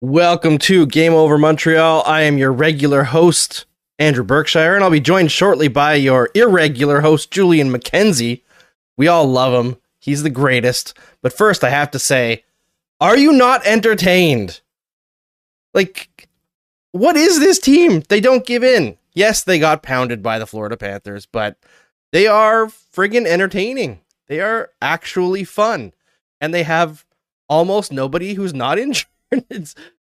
Welcome to Game Over Montreal. I am your regular host, Andrew Berkshire, and I'll be joined shortly by your irregular host, Julian McKenzie. We all love him. He's the greatest. But first, I have to say, are you not entertained? Like, what is this team? They don't give in. Yes, they got pounded by the Florida Panthers, but they are friggin' entertaining. They are actually fun. And they have almost nobody who's not injured.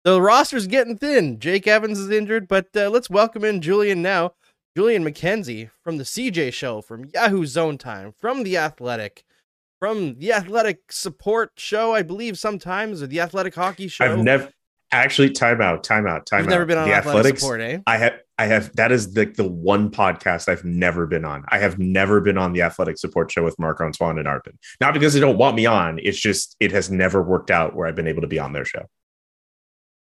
The roster's getting thin. Jake Evans is injured, but uh, let's welcome in Julian now. Julian McKenzie from the CJ Show, from Yahoo Zone Time, from The Athletic, from The Athletic Support Show, I believe sometimes, or The Athletic Hockey Show. I've never actually time out, time out, time You've out. never been on the Athletic athletics. Support, eh? I have I have that is the the one podcast I've never been on. I have never been on the athletic support show with Marc Antoine and Arpon. Not because they don't want me on, it's just it has never worked out where I've been able to be on their show.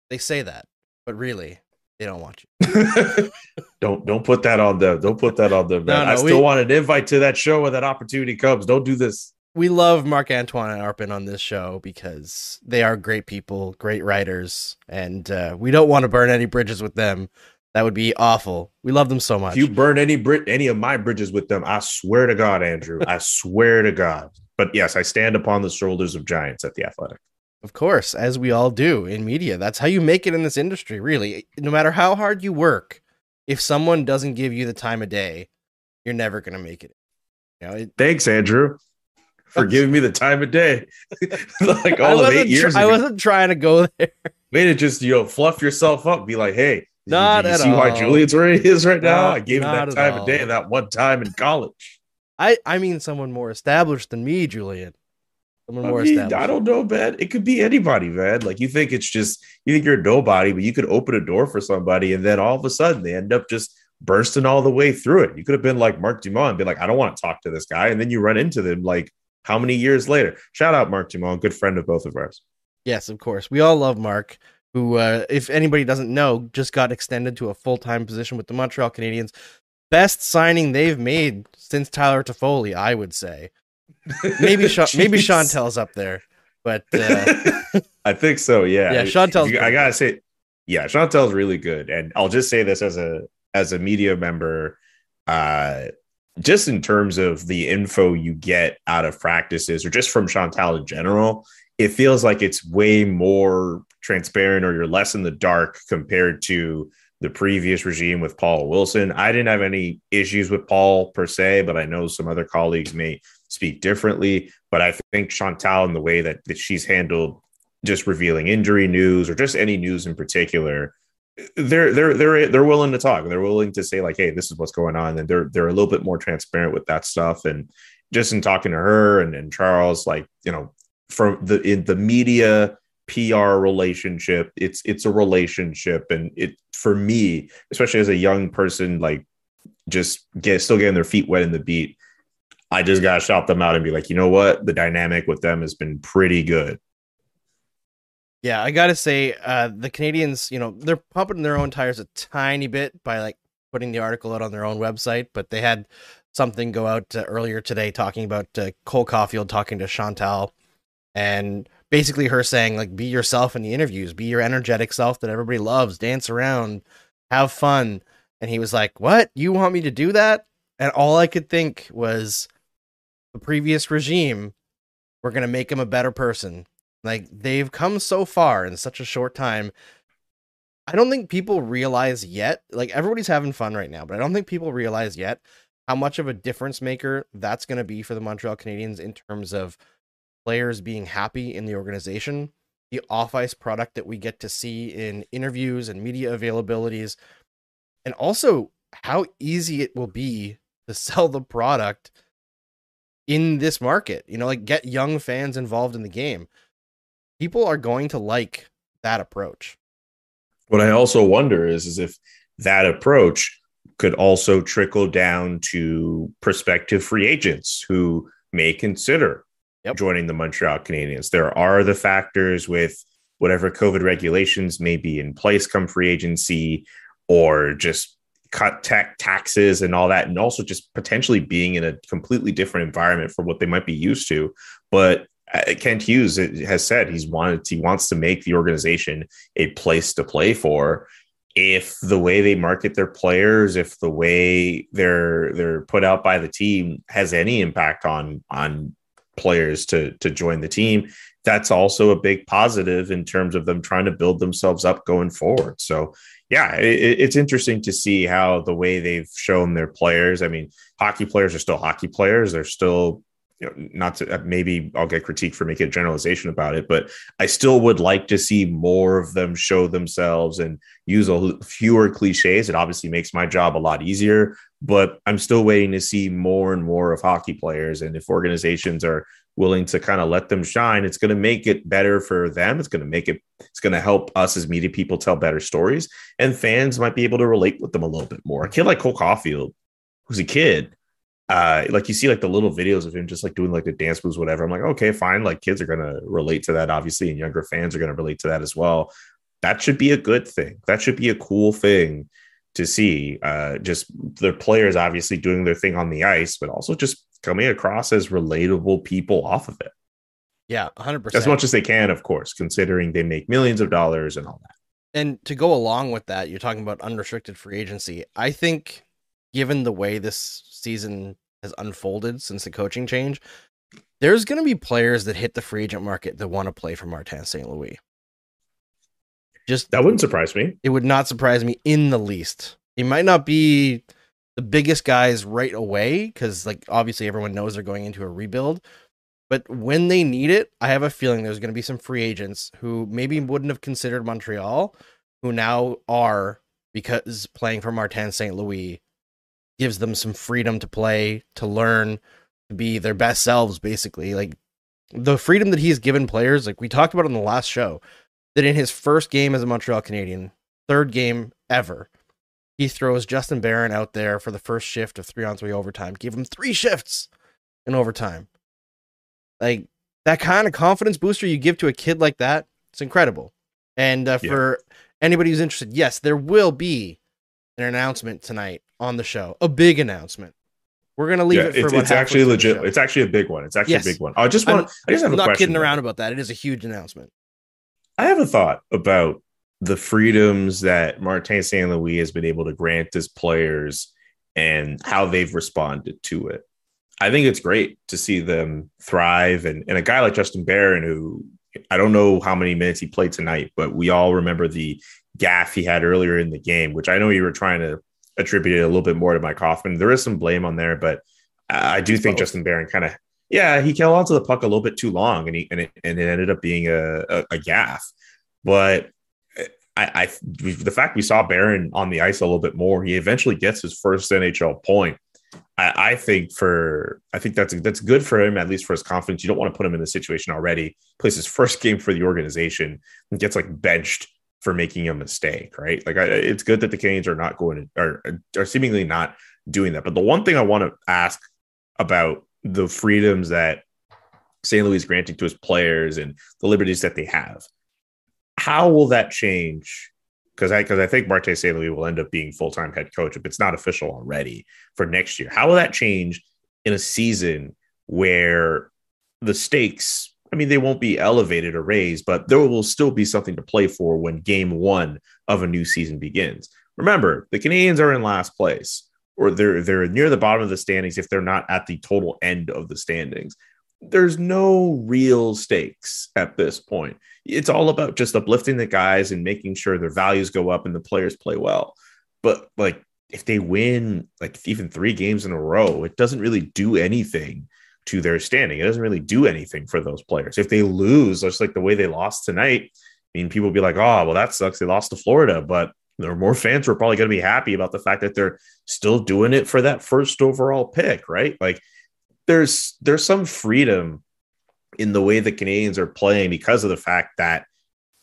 They say that, but really, they don't want you. don't don't put that on them. Don't put that on them. man. No, no, I still we- want an invite to that show when that opportunity comes. Don't do this. We love Marc Antoine and Arpon on this show because they are great people, great writers, and uh, we don't want to burn any bridges with them. That would be awful. We love them so much. If you burn any brit any of my bridges with them, I swear to God, Andrew, I swear to God. But yes, I stand upon the shoulders of giants at the athletic. Of course, as we all do in media. That's how you make it in this industry, really. No matter how hard you work, if someone doesn't give you the time of day, you're never going to make it. You know, it, Thanks, Andrew, for giving me the time of day. like all of eight years tr- I wasn't trying to go there. Way to just you know fluff yourself up. Be like, hey, did you- Not did you at see why. Julian's where he is right now? Not- I gave him that time all. of day that one time in college. I, I mean someone more established than me, Julian. Someone I, more mean, established. I don't know, man. It could be anybody, man. Like you think it's just you think you're a nobody, but you could open a door for somebody, and then all of a sudden they end up just bursting all the way through it. You could have been like Mark Dumont and be like, I don't want to talk to this guy, and then you run into them like how many years later? Shout out Mark Dumont, good friend of both of ours. Yes, of course. We all love Mark, who, uh, if anybody doesn't know, just got extended to a full time position with the Montreal Canadiens. Best signing they've made since Tyler Toffoli, I would say. Maybe Sha- maybe Chantal's up there, but uh, I think so. Yeah. Yeah, Chantal's You- I gotta say, yeah, Chantal's really good, and I'll just say this as a as a media member, uh, just in terms of the info you get out of practices, or just from Chantal in general, it feels like it's way more transparent, or you're less in the dark compared to the previous regime with Paul Wilson. I didn't have any issues with Paul per se, but I know some other colleagues may speak differently. But I think Chantal, in the way that, that she's handled just revealing injury news or just any news in particular, they're they're they're they're willing to talk. They're willing to say like, "Hey, this is what's going on," and they're they're a little bit more transparent with that stuff. And just in talking to her and, and Charles, like you know, from the in the media PR relationship, it's it's a relationship, and it for me, especially as a young person, like just get still getting their feet wet in the beat. I just gotta shout them out and be like, you know what, the dynamic with them has been pretty good. Yeah, I gotta say, uh, the Canadiens, you know, they're pumping their own tires a tiny bit by like putting the article out on their own website, but they had something go out uh, earlier today talking about uh, Cole Caufield talking to Chantal and basically her saying like be yourself in the interviews. Be your energetic self that everybody loves. Dance around. Have fun. And he was like what? You want me to do that? And all i could think was the previous regime we're going to make him a better person like they've come so far in such a short time i don't think people realize yet like everybody's having fun right now but i don't think people realize yet how much of a difference maker that's going to be for the montreal canadiens in terms of players being happy in the organization, the off ice product that we get to see in interviews and media availabilities, and also how easy it will be to sell the product in this market. You know, like get young fans involved in the game. People are going to like that approach. What I also wonder is, is if that approach could also trickle down to prospective free agents who may consider Yep. joining the Montreal Canadiens. There are the factors with whatever COVID regulations may be in place come free agency or just cut tech taxes and all that, and also just potentially being in a completely different environment from what they might be used to. But Uh, Kent Hughes has said he's wanted he wants to make the organization a place to play for. If the way they market their players, if the way they're they're put out by the team has any impact on on players to to join the team, that's also a big positive in terms of them trying to build themselves up going forward. So yeah, it, it's interesting to see how the way they've shown their players. I mean, hockey players are still hockey players. They're still you know, not to uh, maybe I'll get critique for making a generalization about it, but I still would like to see more of them show themselves and use a fewer cliches. It obviously makes my job a lot easier, but I'm still waiting to see more and more of hockey players. And if organizations are willing to kind of let them shine, it's going to make it better for them. It's going to make it, it's going to help us as media people tell better stories, and fans might be able to relate with them a little bit more. A kid like Cole Caufield, who's a kid, uh, like you see like the little videos of him just like doing like the dance moves, whatever. I'm like, okay, fine. Like kids are gonna relate to that, obviously, and younger fans are gonna relate to that as well. That should be a good thing. That should be a cool thing to see. Uh, just the players obviously doing their thing on the ice, but also just coming across as relatable people off of it. Yeah, 100%. As much as they can, of course, considering they make millions of dollars and all that. And to go along with that, you're talking about unrestricted free agency. I think, given the way this season has unfolded since the coaching change, there's going to be players that hit the free agent market that want to play for Martin St. Louis. Just that wouldn't surprise me. It would not surprise me in the least. It might not be the biggest guys right away because, like, obviously everyone knows they're going into a rebuild. But when they need it, I have a feeling there's going to be some free agents who maybe wouldn't have considered Montreal, who now are because playing for Martin St. Louis gives them some freedom to play, to learn, to be their best selves, basically. Like the freedom that he's given players, like we talked about on the last show, that in his first game as a Montreal Canadien, third game ever, he throws Justin Barron out there for the first shift of three on three overtime, give him three shifts in overtime. Like that kind of confidence booster you give to a kid like that, it's incredible. And uh, Yeah. for anybody who's interested, yes, there will be an announcement tonight on the show, a big announcement. We're gonna leave Yeah, it for it's, it's actually legit. It's actually a big one. It's actually Yes. a big one. I just want. I just have I'm a not question. kidding around about that. It is a huge announcement. I have a thought about the freedoms that Martin St. Louis has been able to grant his players and how they've responded to it. I think it's great to see them thrive. And, and a guy like Justin Barron, who I don't know how many minutes he played tonight, but we all remember the gaff he had earlier in the game, which I know you were trying to attribute it a little bit more to Mike Hoffman. There is some blame on there, but I do think. Justin Barron kind of yeah, he held onto the puck a little bit too long, and he and it, and it ended up being a, a, a gaff. But I, I the fact we saw Barron on the ice a little bit more, he eventually gets his first NHL point. I, I think for I think that's that's good for him at least for his confidence. You don't want to put him in the situation already. Plays his first game for the organization and gets like benched for making a mistake, right? Like I, it's good that the Canadiens are not going to are are seemingly not doing that. But the one thing I want to ask about the freedoms that St. Louis is granting to his players and the liberties that they have. How will that change? Because I because I think Marty St. Louis will end up being full time head coach if it's not official already for next year. How will that change in a season where the stakes? I mean, they won't be elevated or raised, but there will still be something to play for when game one of a new season begins. Remember, the Canadiens are in last place or they're they're near the bottom of the standings if they're not at the total end of the standings. There's no real stakes at this point. It's all about just uplifting the guys and making sure their values go up and the players play well. But like if they win like even 3 games in a row, it doesn't really do anything to their standing. It doesn't really do anything for those players. If they lose, just like the way they lost tonight, I mean, people will be like, oh, well, that sucks. They lost to Florida. But there are more fans who are probably going to be happy about the fact that they're still doing it for that first overall pick, right? Like there's there's some freedom in the way the Canadiens are playing because of the fact that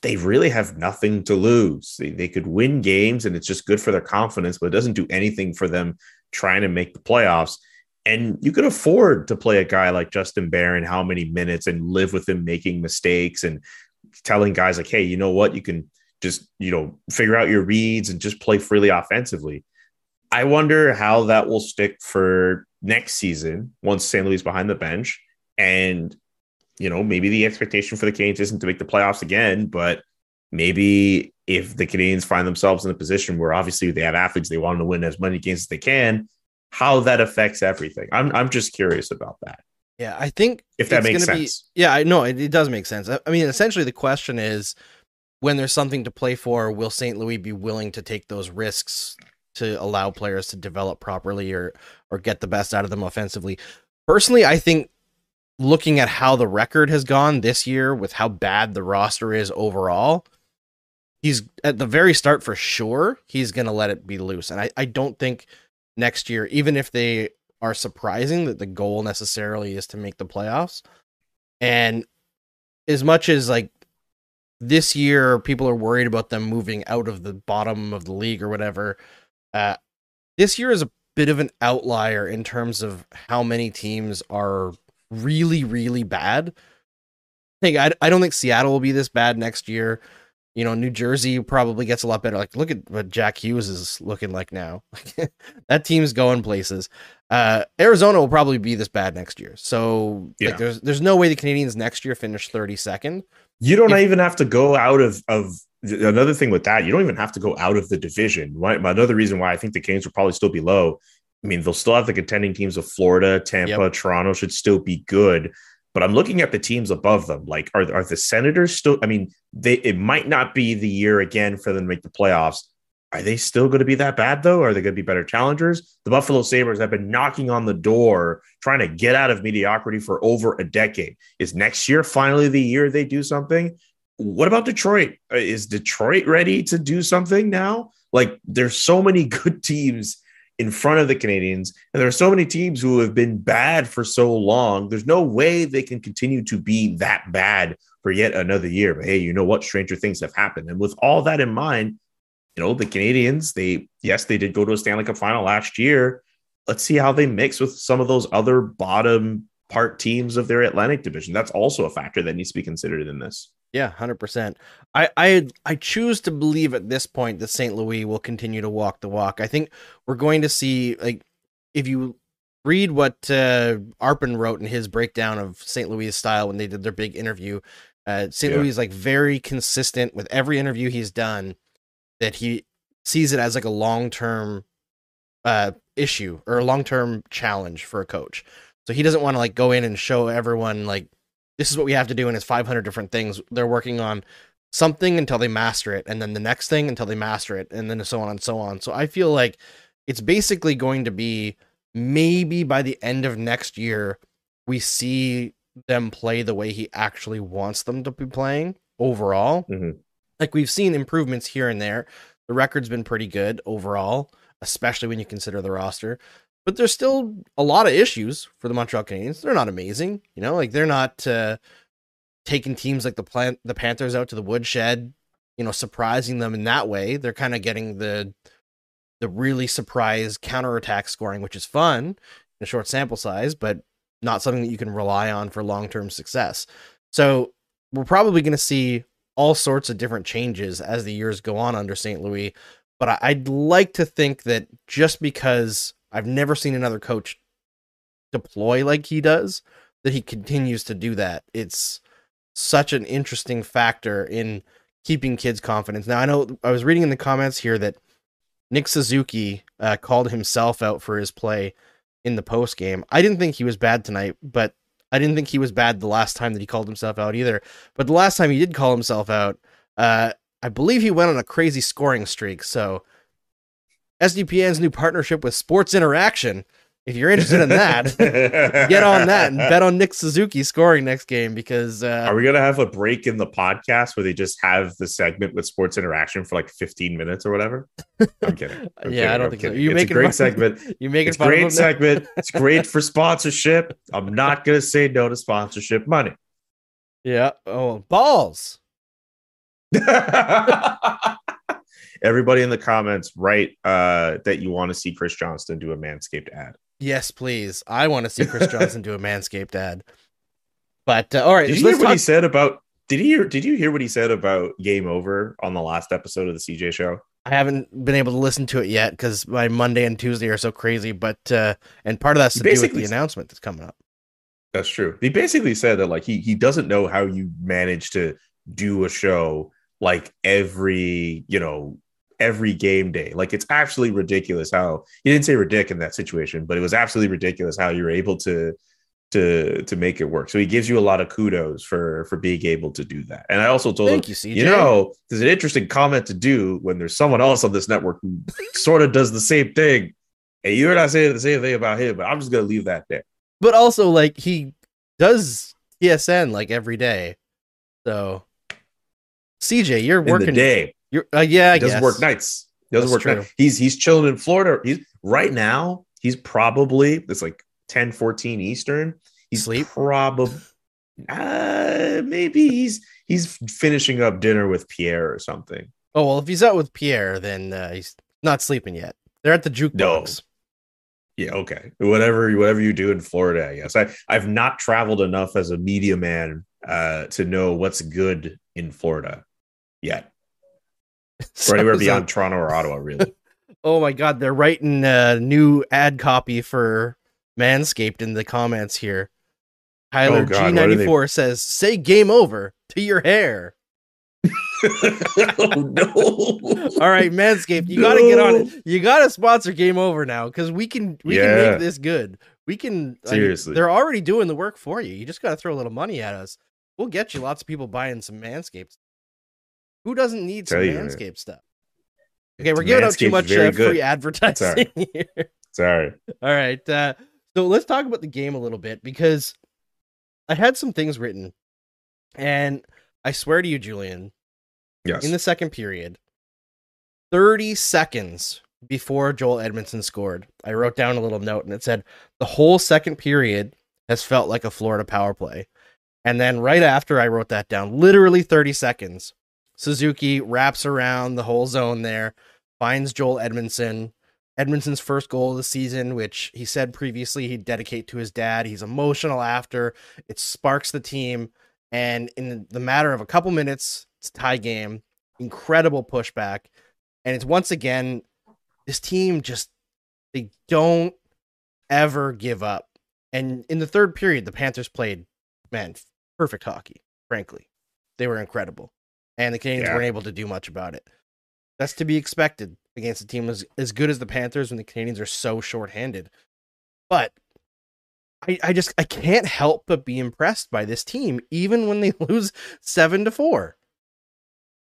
they really have nothing to lose. They, they could win games and it's just good for their confidence, but it doesn't do anything for them trying to make the playoffs. And you could afford to play a guy like Justin Barron how many minutes and live with him making mistakes and telling guys like, hey, you know what? You can just, you know, figure out your reads and just play freely offensively. I wonder how that will stick for next season once St. Louis behind the bench. And, you know, maybe the expectation for the Canes isn't to make the playoffs again, but maybe if the Canadiens find themselves in a position where obviously they have athletes, they want to win as many games as they can, how that affects everything. I'm I'm just curious about that. Yeah, I think If that it's makes sense. Be, yeah, I know it, it does make sense. I, I mean, essentially, the question is, when there's something to play for, will St. Louis be willing to take those risks to allow players to develop properly or or get the best out of them offensively? Personally, I think looking at how the record has gone this year with how bad the roster is overall, he's at the very start for sure. He's going to let it be loose, and I I don't think next year, even if they are surprising that the goal necessarily is to make the playoffs. And as much as like this year people are worried about them moving out of the bottom of the league or whatever, uh this year is a bit of an outlier in terms of how many teams are really really bad. Like I, I don't think Seattle will be this bad next year. You know, New Jersey probably gets a lot better. Like, look at what Jack Hughes is looking like now. that team's going places. Uh, Arizona will probably be this bad next year. So, Yeah. like, there's there's no way the Canadiens next year finish 32nd. You don't If- even have to go out of of another thing with that. You don't even have to go out of the division. Why, another reason why I think the Canes will probably still be low. I mean, they'll still have the contending teams of Florida, Tampa, Toronto should still be good. But I'm looking at the teams above them. Like, are are the Senators still? I mean, they it might not be the year again for them to make the playoffs. Are they still going to be that bad though? Are they going to be better challengers? The Buffalo Sabres have been knocking on the door, trying to get out of mediocrity for over a decade. Is next year finally the year they do something? What about Detroit? Uh, Is Detroit ready to do something now? Like, there's so many good teams in front of the Canadiens, and there are so many teams who have been bad for so long. There's no way they can continue to be that bad for yet another year. But hey, you know what? Stranger things have happened. And with all that in mind, you know, the Canadiens, they, yes, they did go to a Stanley Cup final last year. Let's see how they mix with some of those other bottom part teams of their Atlantic division. That's also a factor that needs to be considered in this. Yeah, hundred percent. I I I choose to believe at this point that St. Louis will continue to walk the walk. I think we're going to see like if you read what uh, Arpon wrote in his breakdown of St. Louis' style when they did their big interview. Uh, St. Yeah. Louis is like very consistent with every interview he's done. That he sees it as like a long term uh, issue or a long term challenge for a coach. So he doesn't want to like go in and show everyone like this is what we have to do and it's 500 different things. They're working on something until they master it and then the next thing until they master it and then so on and so on. So i feel like it's basically going to be maybe by the end of next year we see them play the way he actually wants them to be playing overall. Mhm. like we've seen improvements here and there. The record's been pretty good overall especially when you consider the roster but there's still a lot of issues for the Montreal Canadiens. They're not amazing, you know, like they're not uh, taking teams like the plant the Panthers out to the woodshed, you know, surprising them in that way. They're kind of getting the the really surprise counterattack scoring, which is fun in a short sample size, but not something that you can rely on for long term success. So we're probably going to see all sorts of different changes as the years go on under St. Louis. But I'd like to think that just because I've never seen another coach deploy like he does, that he continues to do that. It's such an interesting factor in keeping kids' confidence. Now, I know I was reading in the comments here that Nick Suzuki uh, called himself out for his play in the post game. I didn't think he was bad tonight, but I didn't think he was bad the last time that he called himself out either. But the last time he did call himself out, uh, I believe he went on a crazy scoring streak. So SDPN's new partnership with Sports Interaction. If you're interested in that, get on that and bet on Nick Suzuki scoring next game because uh, Are we gonna have a break in the podcast where they just have the segment with sports interaction for like 15 minutes or whatever? I'm kidding. I'm yeah, I don't I'm think so. You it's make a great segment. You make It's it fun great segment. It's great for sponsorship. I'm not gonna say no to sponsorship money. Yeah. Oh, balls. Everybody in the comments write uh, that you want to see Chris Johnston do a Manscaped ad. Yes, please. I want to see Chris Johnston do a Manscaped ad. But uh, all right, Did you hear what he said about? Did he hear? Did you hear what he said about Game Over on the last episode of the CJ show? I haven't been able to listen to it yet because my Monday and Tuesday are so crazy. But uh, and part of that's to do with the announcement that's coming up. That's true. He basically said that like he he doesn't know how you manage to do a show like every you know every game day. Like it's absolutely ridiculous how he didn't say ridic in that situation, but it was absolutely ridiculous how you were able to to to make it work. So he gives you a lot of kudos for for being able to do that. And I also told Thank him, you, CJ. you know, there's an interesting comment to do when there's someone else on this network who sort of does the same thing. And you're not saying the same thing about him, but I'm just gonna leave that there. but also like he does TSN like every day. So CJ, you're In the working. day. You're uh, yeah, I He doesn't guess. work nights. He doesn't That's work true. nights. He's he's chilling in Florida. He's right now, he's probably it's like 10 14 Eastern. He's Sleep? probably uh maybe he's he's finishing up dinner with Pierre or something. Oh well, if he's out with Pierre, then uh, he's not sleeping yet. They're at the jukebox. Yeah, okay. Whatever whatever you do in Florida, I guess. I, I've not traveled enough as a media man uh to know what's good in Florida yet. Or anywhere So- beyond Toronto or Ottawa, really. Oh my god, they're writing a new ad copy for Manscaped in the comments here. Tyler Oh God, what are they- G94 says, say game over to your hair. oh no. All right, Manscaped, you gotta get on it. You gotta sponsor Game Over now because we can we can make this good. We can I mean, Seriously. they're already doing the work for you. You just gotta throw a little money at us. We'll get you lots of people buying some Manscaped. Who doesn't need some you, stuff? Okay, we're giving out too much uh, free advertising here. Sorry. All right. Uh, so let's talk about the game a little bit because I had some things written, and I swear to you, Julian, Yes. in the second period, 30 seconds before Joel Edmundson scored, I wrote down a little note and it said, The whole second period has felt like a Florida power play. And then right after I wrote that down, literally 30 seconds, Suzuki wraps around the whole zone there, finds Joel Edmundson. Edmundson's first goal of the season, which he said previously he'd dedicate to his dad. He's emotional after. It sparks the team. And in the matter of a couple minutes, it's a tie game. Incredible pushback. And it's once again, this team just, they don't ever give up. And in the third period, the Panthers played, man, perfect hockey, frankly. They were incredible. And the Canadiens Yeah. weren't able to do much about it. That's to be expected against a team as, as good as the Panthers when the Canadiens are so shorthanded. But I, I just I can't help but be impressed by this team, even when they lose seven to four.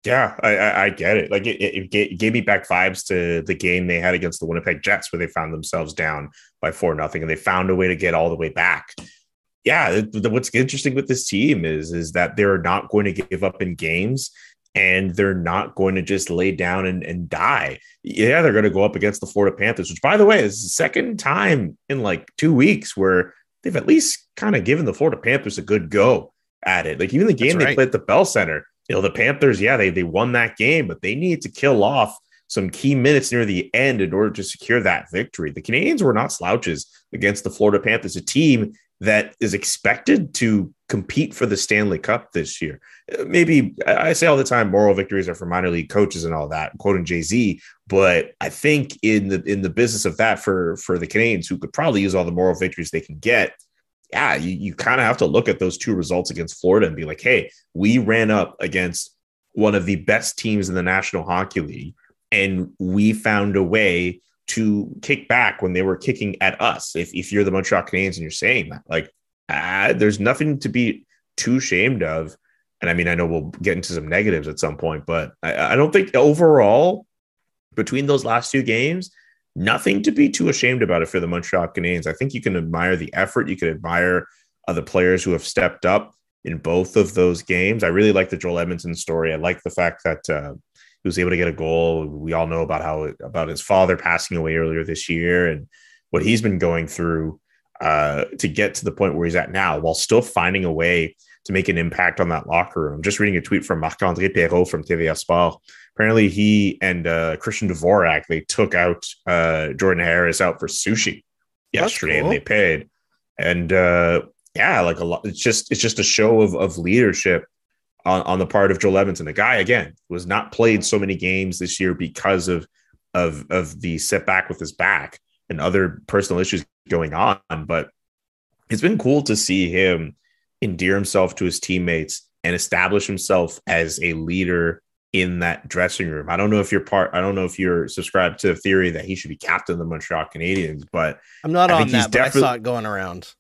Yeah, I, I, I get it. Like it, it, it it gave me back vibes to the game they had against the Winnipeg Jets, where they found themselves down by four nothing, and they found a way to get all the way back. Yeah, what's interesting with this team is is that they're not going to give up in games, and they're not going to just lay down and, and die. Yeah, they're going to go up against the Florida Panthers, which, by the way, is the second time in like two weeks where they've at least kind of given the Florida Panthers a good go at it. Like even the game That's they played at the Bell Center, you know, the Panthers, yeah, they they won that game, but they needed to kill off some key minutes near the end in order to secure that victory. The Canadiens were not slouches against the Florida Panthers, a team that is expected to compete for the Stanley Cup this year. Uh, Maybe I say all the time moral victories are for minor league coaches and all that, quoting Jay-Z, but I think in the in the business of that for for the Canadiens who could probably use all the moral victories they can get, yeah, you, you kind of have to look at those two results against Florida and be like, hey, we ran up against one of the best teams in the National Hockey League, and we found a way to kick back when they were kicking at us. If, if you're the Montreal Canadiens and you're saying that, like, uh, there's nothing to be too ashamed of. And I mean, I know we'll get into some negatives at some point, but I, I don't think overall between those last two games, nothing to be too ashamed about it for the Montreal Canadiens. I think you can admire the effort. You can admire other players who have stepped up in both of those games. I really like the Joel Edmundson story. I like the fact that uh, he was able to get a goal. We all know about how about his father passing away earlier this year and what he's been going through uh, to get to the point where he's at now, while still finding a way to make an impact on that locker room. Just reading a tweet from Marc Andre Perrault from TVA Sport. Apparently, he and uh, Christian Dvorak they took out uh, Jordan Harris out for sushi yesterday, cool. and they paid. And uh, yeah, like a lot. It's just it's just a show of of leadership on, on the part of Joel Edmundson. The guy again was not played so many games this year because of of of the setback with his back and other personal issues going on. But it's been cool to see him endear himself to his teammates and establish himself as a leader in that dressing room. I don't know if you're part. I don't know if you're subscribed to the theory that he should be captain of the Montreal Canadiens, but I'm not I on that, but I saw it going around.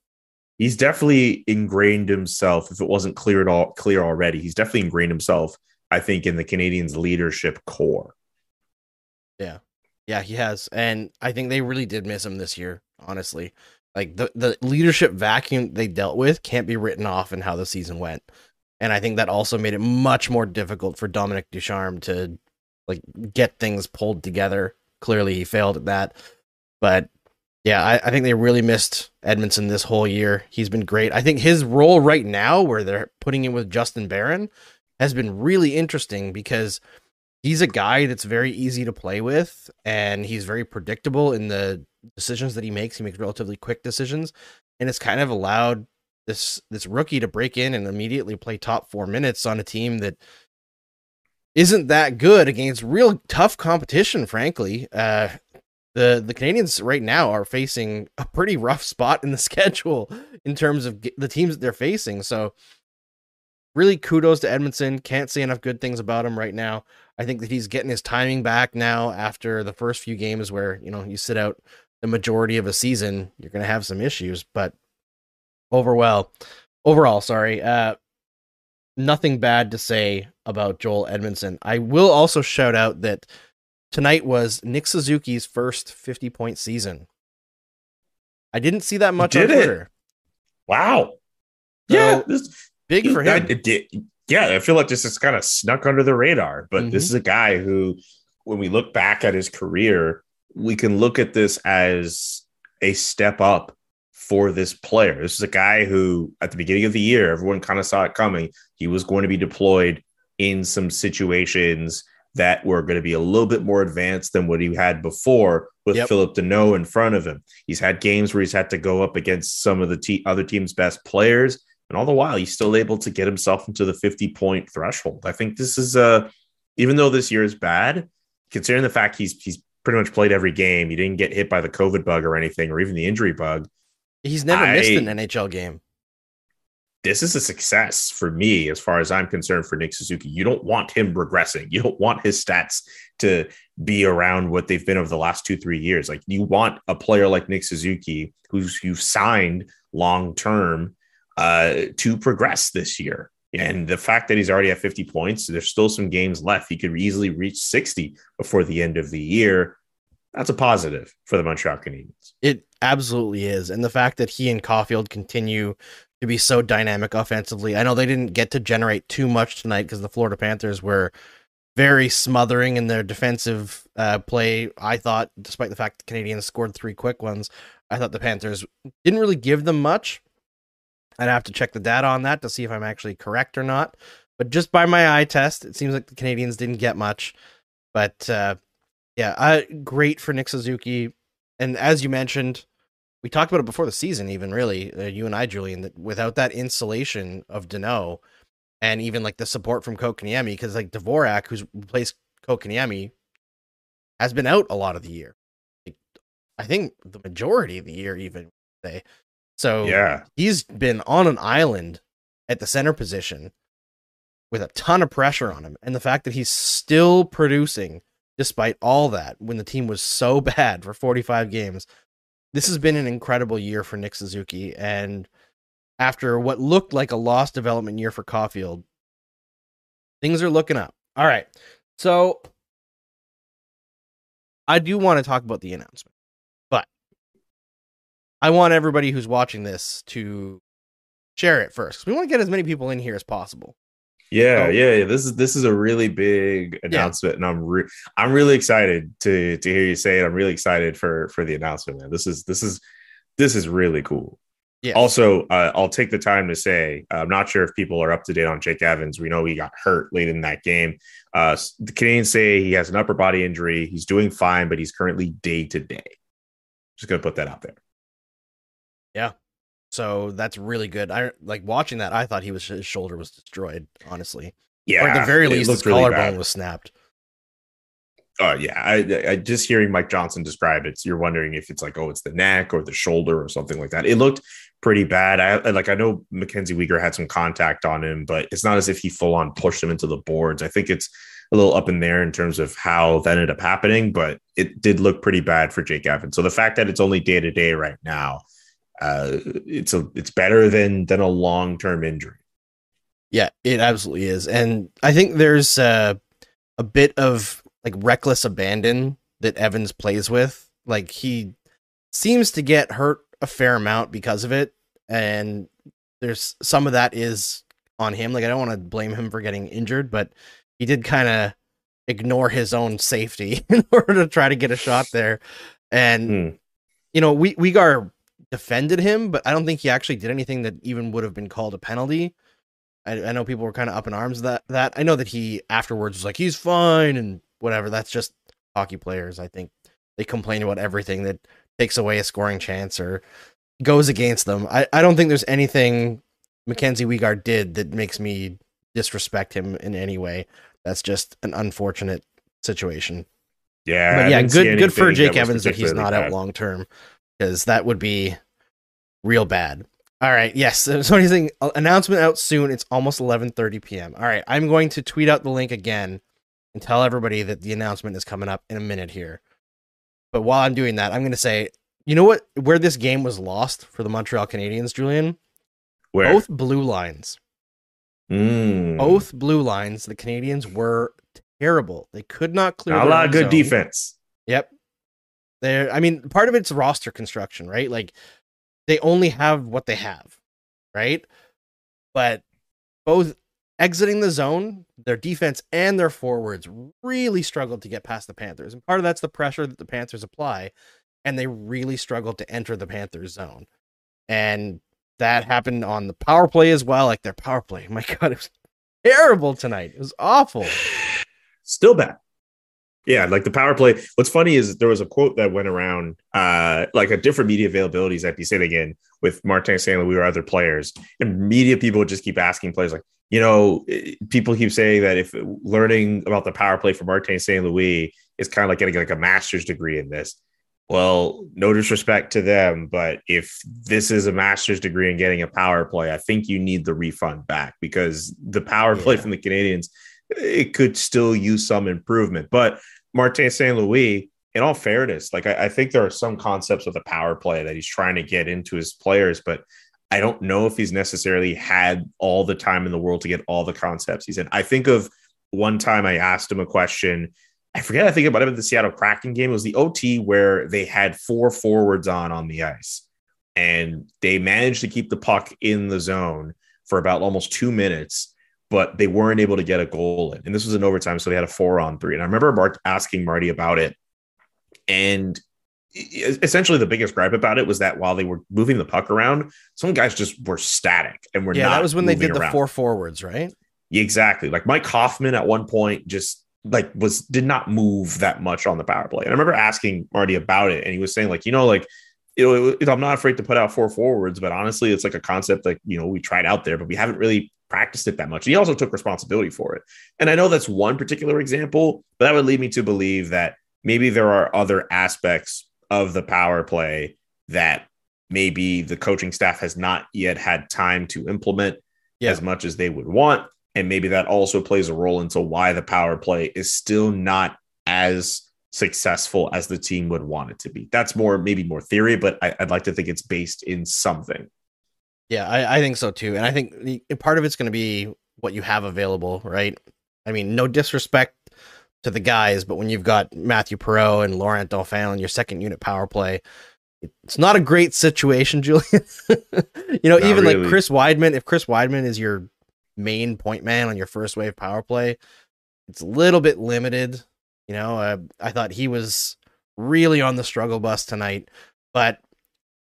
He's definitely ingrained himself. If it wasn't clear at all clear already, he's definitely ingrained himself. I think in the Canadiens' leadership core. Yeah, yeah, he has, and I think they really did miss him this year. Honestly, like the the leadership vacuum they dealt with can't be written off in how the season went, and I think that also made it much more difficult for Dominic Ducharme to like get things pulled together. Clearly, he failed at that, but yeah, I, I think they really missed Edmundson this whole year. He's been great. I think his role right now, where they're putting him with Justin Barron, has been really interesting because he's a guy that's very easy to play with and he's very predictable in the decisions that he makes. He makes relatively quick decisions and it's kind of allowed this this rookie to break in and immediately play top 4 minutes on a team that isn't that good against real tough competition frankly. Uh the the Canadiens right now are facing a pretty rough spot in the schedule in terms of the teams that they're facing. So really kudos to Edmundson. Can't say enough good things about him right now. I think that he's getting his timing back now after the first few games where, you know, you sit out the majority of a season, you're going to have some issues, but overall, overall, sorry, uh nothing bad to say about Joel Edmundson. I will also shout out that tonight was Nick Suzuki's first 50 point season. I didn't see that much on did it. Wow. So, yeah, this, Big for I- him. it did- yeah, I feel like this is kind of snuck under the radar, but this Mhm. is a guy who, when we look back at his career, we can look at this as a step up for this player. This is a guy who, at the beginning of the year, everyone kind of saw it coming. He was going to be deployed in some situations that were going to be a little bit more advanced than what he had before with Yep. Philip Danault in front of him. He's had games where he's had to go up against some of the te- other team's best players. And all the while, he's still able to get himself into the 50 point threshold. I think this is uh even though this year is bad, considering the fact he's he's pretty much played every game, he didn't get hit by the COVID bug or anything, or even the injury bug. He's never missed an NHL game. This is a success for me as far as I'm concerned for Nick Suzuki. You don't want him regressing. You don't want his stats to be around what they've been over the last two, three years. Like you want a player like Nick Suzuki, who's you've signed long term, uh, to progress this year. And the fact that he's already at 50 points, there's still some games left. He could easily reach 60 before the end of the year. That's a positive for the Montreal Canadiens. It absolutely is. And the fact that he and Caufield continue to be so dynamic offensively. I know they didn't get to generate too much tonight because the Florida Panthers were very smothering in their defensive uh, play. I thought, despite the fact the Canadiens scored three quick ones, I thought the Panthers didn't really give them much. I'd have to check the data on that to see if I'm actually correct or not. But just by my eye test, it seems like the Canadiens didn't get much. But uh, yeah, uh, great for Nick Suzuki. And as you mentioned, we talked about it before the season, even really, uh, you and I, Julian, that without that insulation of Danault and even like the support from Kotkaniemi, because like Dvorak, who's replaced Kotkaniemi, has been out a lot of the year. Like, I think the majority of the year, even say. So Yeah. he's been on an island at the center position with a ton of pressure on him. And the fact that he's still producing despite all that when the team was so bad for 45 games. This has been an incredible year for Nick Suzuki. And after what looked like a lost development year for Caufield, things are looking up. All right. So I do want to talk about the announcement, but I want everybody who's watching this to share it first. We want to get as many people in here as possible. Yeah, Oh. yeah, yeah. This is this is a really big announcement, and I'm re- I'm really excited to to hear you say it. I'm really excited for for the announcement. Man. This is this is this is really cool. Yeah. Also, uh, I'll take the time to say uh, I'm not sure if people are up to date on Jake Evans. We know he got hurt late in that game. Uh, the Canadiens say he has an upper body injury. He's doing fine, but he's currently day to day. Just gonna put that out there. So that's really good. I like watching that. I thought he was his shoulder was destroyed. Honestly, Yeah, or at the very least, his really collarbone was snapped. Oh yeah, I, I just hearing Mike Johnson describe it, you're wondering if it's like, oh, it's the neck or the shoulder or something like that. It looked pretty bad. I like I know Mackenzie Weegar had some contact on him, but it's not as if he full on pushed him into the boards. I think it's a little up in there in terms of how that ended up happening, but it did look pretty bad for Jake Evans. So the fact that it's only day to day right now, uh, it's a it's better than than a long term injury. Yeah, it absolutely is. And I think there's uh, a bit of like reckless abandon that Evans plays with. Like he seems to get hurt a fair amount because of it. And there's some of that is on him. Like I don't want to blame him for getting injured, but he did kind of ignore his own safety in order to try to get a shot there. And Hmm. you know, we Weegar defended him, but I don't think he actually did anything that even would have been called a penalty. I, I know people were kind of up in arms that that I know that he afterwards was like he's fine and whatever. That's just hockey players. I think they complain about everything that takes away a scoring chance or goes against them. I, I don't think there's anything Mackenzie Weegar did that makes me disrespect him in any way. That's just an unfortunate situation. Yeah, but yeah, good good for Jake Evans that he's not out long term because that would be real bad. All right, yes. So somebody's saying uh, announcement out soon. It's almost 11:30 p.m. All right, I'm going to tweet out the link again and tell everybody that the announcement is coming up in a minute here. But while I'm doing that, I'm going to say, you know what? Where this game was lost for the Montreal Canadiens, Julian? Where? Both blue lines. Mm. Both blue lines. The Canadiens were terrible. They could not clear. Not a lot of good zone. defense. Yep. I mean, part of it's roster construction, right? Like they only have what they have, right? But both exiting the zone, their defense and their forwards really struggled to get past the Panthers. And part of that's the pressure that the Panthers apply, and they really struggled to enter the Panthers zone. And that happened on the power play as well. Like their power play, my God, it was terrible tonight. It was awful. Still bad. Yeah, like the power play. What's funny is there was a quote that went around, uh, like a different media availabilities I'd be sitting in with Martin St. Louis were other players, and media people would just keep asking players like, you know, eh, people keep saying that if learning about the power play for Martin St. Louis is kind of like getting like a master's degree in this. Well, no disrespect to them, but if this is a master's degree in getting a power play, I think you need the refund back because the power play Yeah. from the Canadiens, it could still use some improvement. But Martin St. Louis, in all fairness, like I, I think there are some concepts of the power play that he's trying to get into his players, but I don't know if he's necessarily had all the time in the world to get all the concepts he's in. I think of one time I asked him a question. I forget. I think about it might the Seattle Kraken game. It was the OT where they had four forwards on on the ice, and they managed to keep the puck in the zone for about almost two minutes, but they weren't able to get a goal in. And this was an overtime, so they had a four on three. And I remember Mark asking Marty about it, and essentially the biggest gripe about it was that while they were moving the puck around, some guys just were static and were yeah, that was when they did the around. four forwards, right? Exactly. Like Mike Hoffman at one point just like was did not move that much on the power play. And I remember asking Marty about it, and he was saying like, you know, like you know, I'm not afraid to put out four forwards, but honestly, it's like a concept like you know we tried out there, but we haven't really practiced it that much. He also took responsibility for it. And I know that's one particular example, but that would lead me to believe that maybe there are other aspects of the power play that maybe the coaching staff has not yet had time to implement Yeah. as much as they would want. And maybe that also plays a role into why the power play is still not as successful as the team would want it to be. That's more, maybe more theory, but I, I'd like to think it's based in something. Yeah, I, I think so too. And I think the, part of it's going to be what you have available, right? I mean, no disrespect to the guys, but when you've got Matthew Perreault and Laurent Dauphin on your second unit power play, it's not a great situation, Julian. you know, Not even really. like Chris Wideman, if Chris Wideman is your main point man on your first wave power play, it's a little bit limited. You know, uh, I thought he was really on the struggle bus tonight, but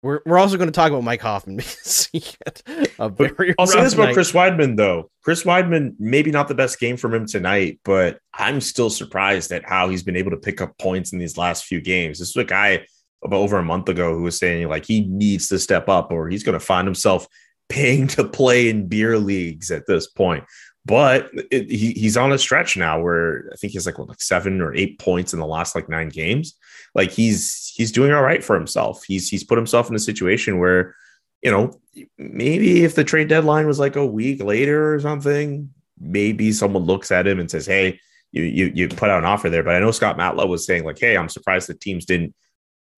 we're we're also going to talk about Mike Hoffman because he had a very I'll say this about night. Chris Wideman, though. Chris Wideman, maybe not the best game from him tonight, but I'm still surprised at how he's been able to pick up points in these last few games. This is a guy about over a month ago who was saying like he needs to step up or he's going to find himself paying to play in beer leagues at this point. But it, he, he's on a stretch now where I think he's like what, like seven or eight points in the last like nine games. Like he's he's doing all right for himself. He's he's put himself in a situation where, you know, maybe if the trade deadline was like a week later or something, maybe someone looks at him and says, "Hey, you you you put out an offer there." But I know Scott Matla was saying like, "Hey, I'm surprised the teams didn't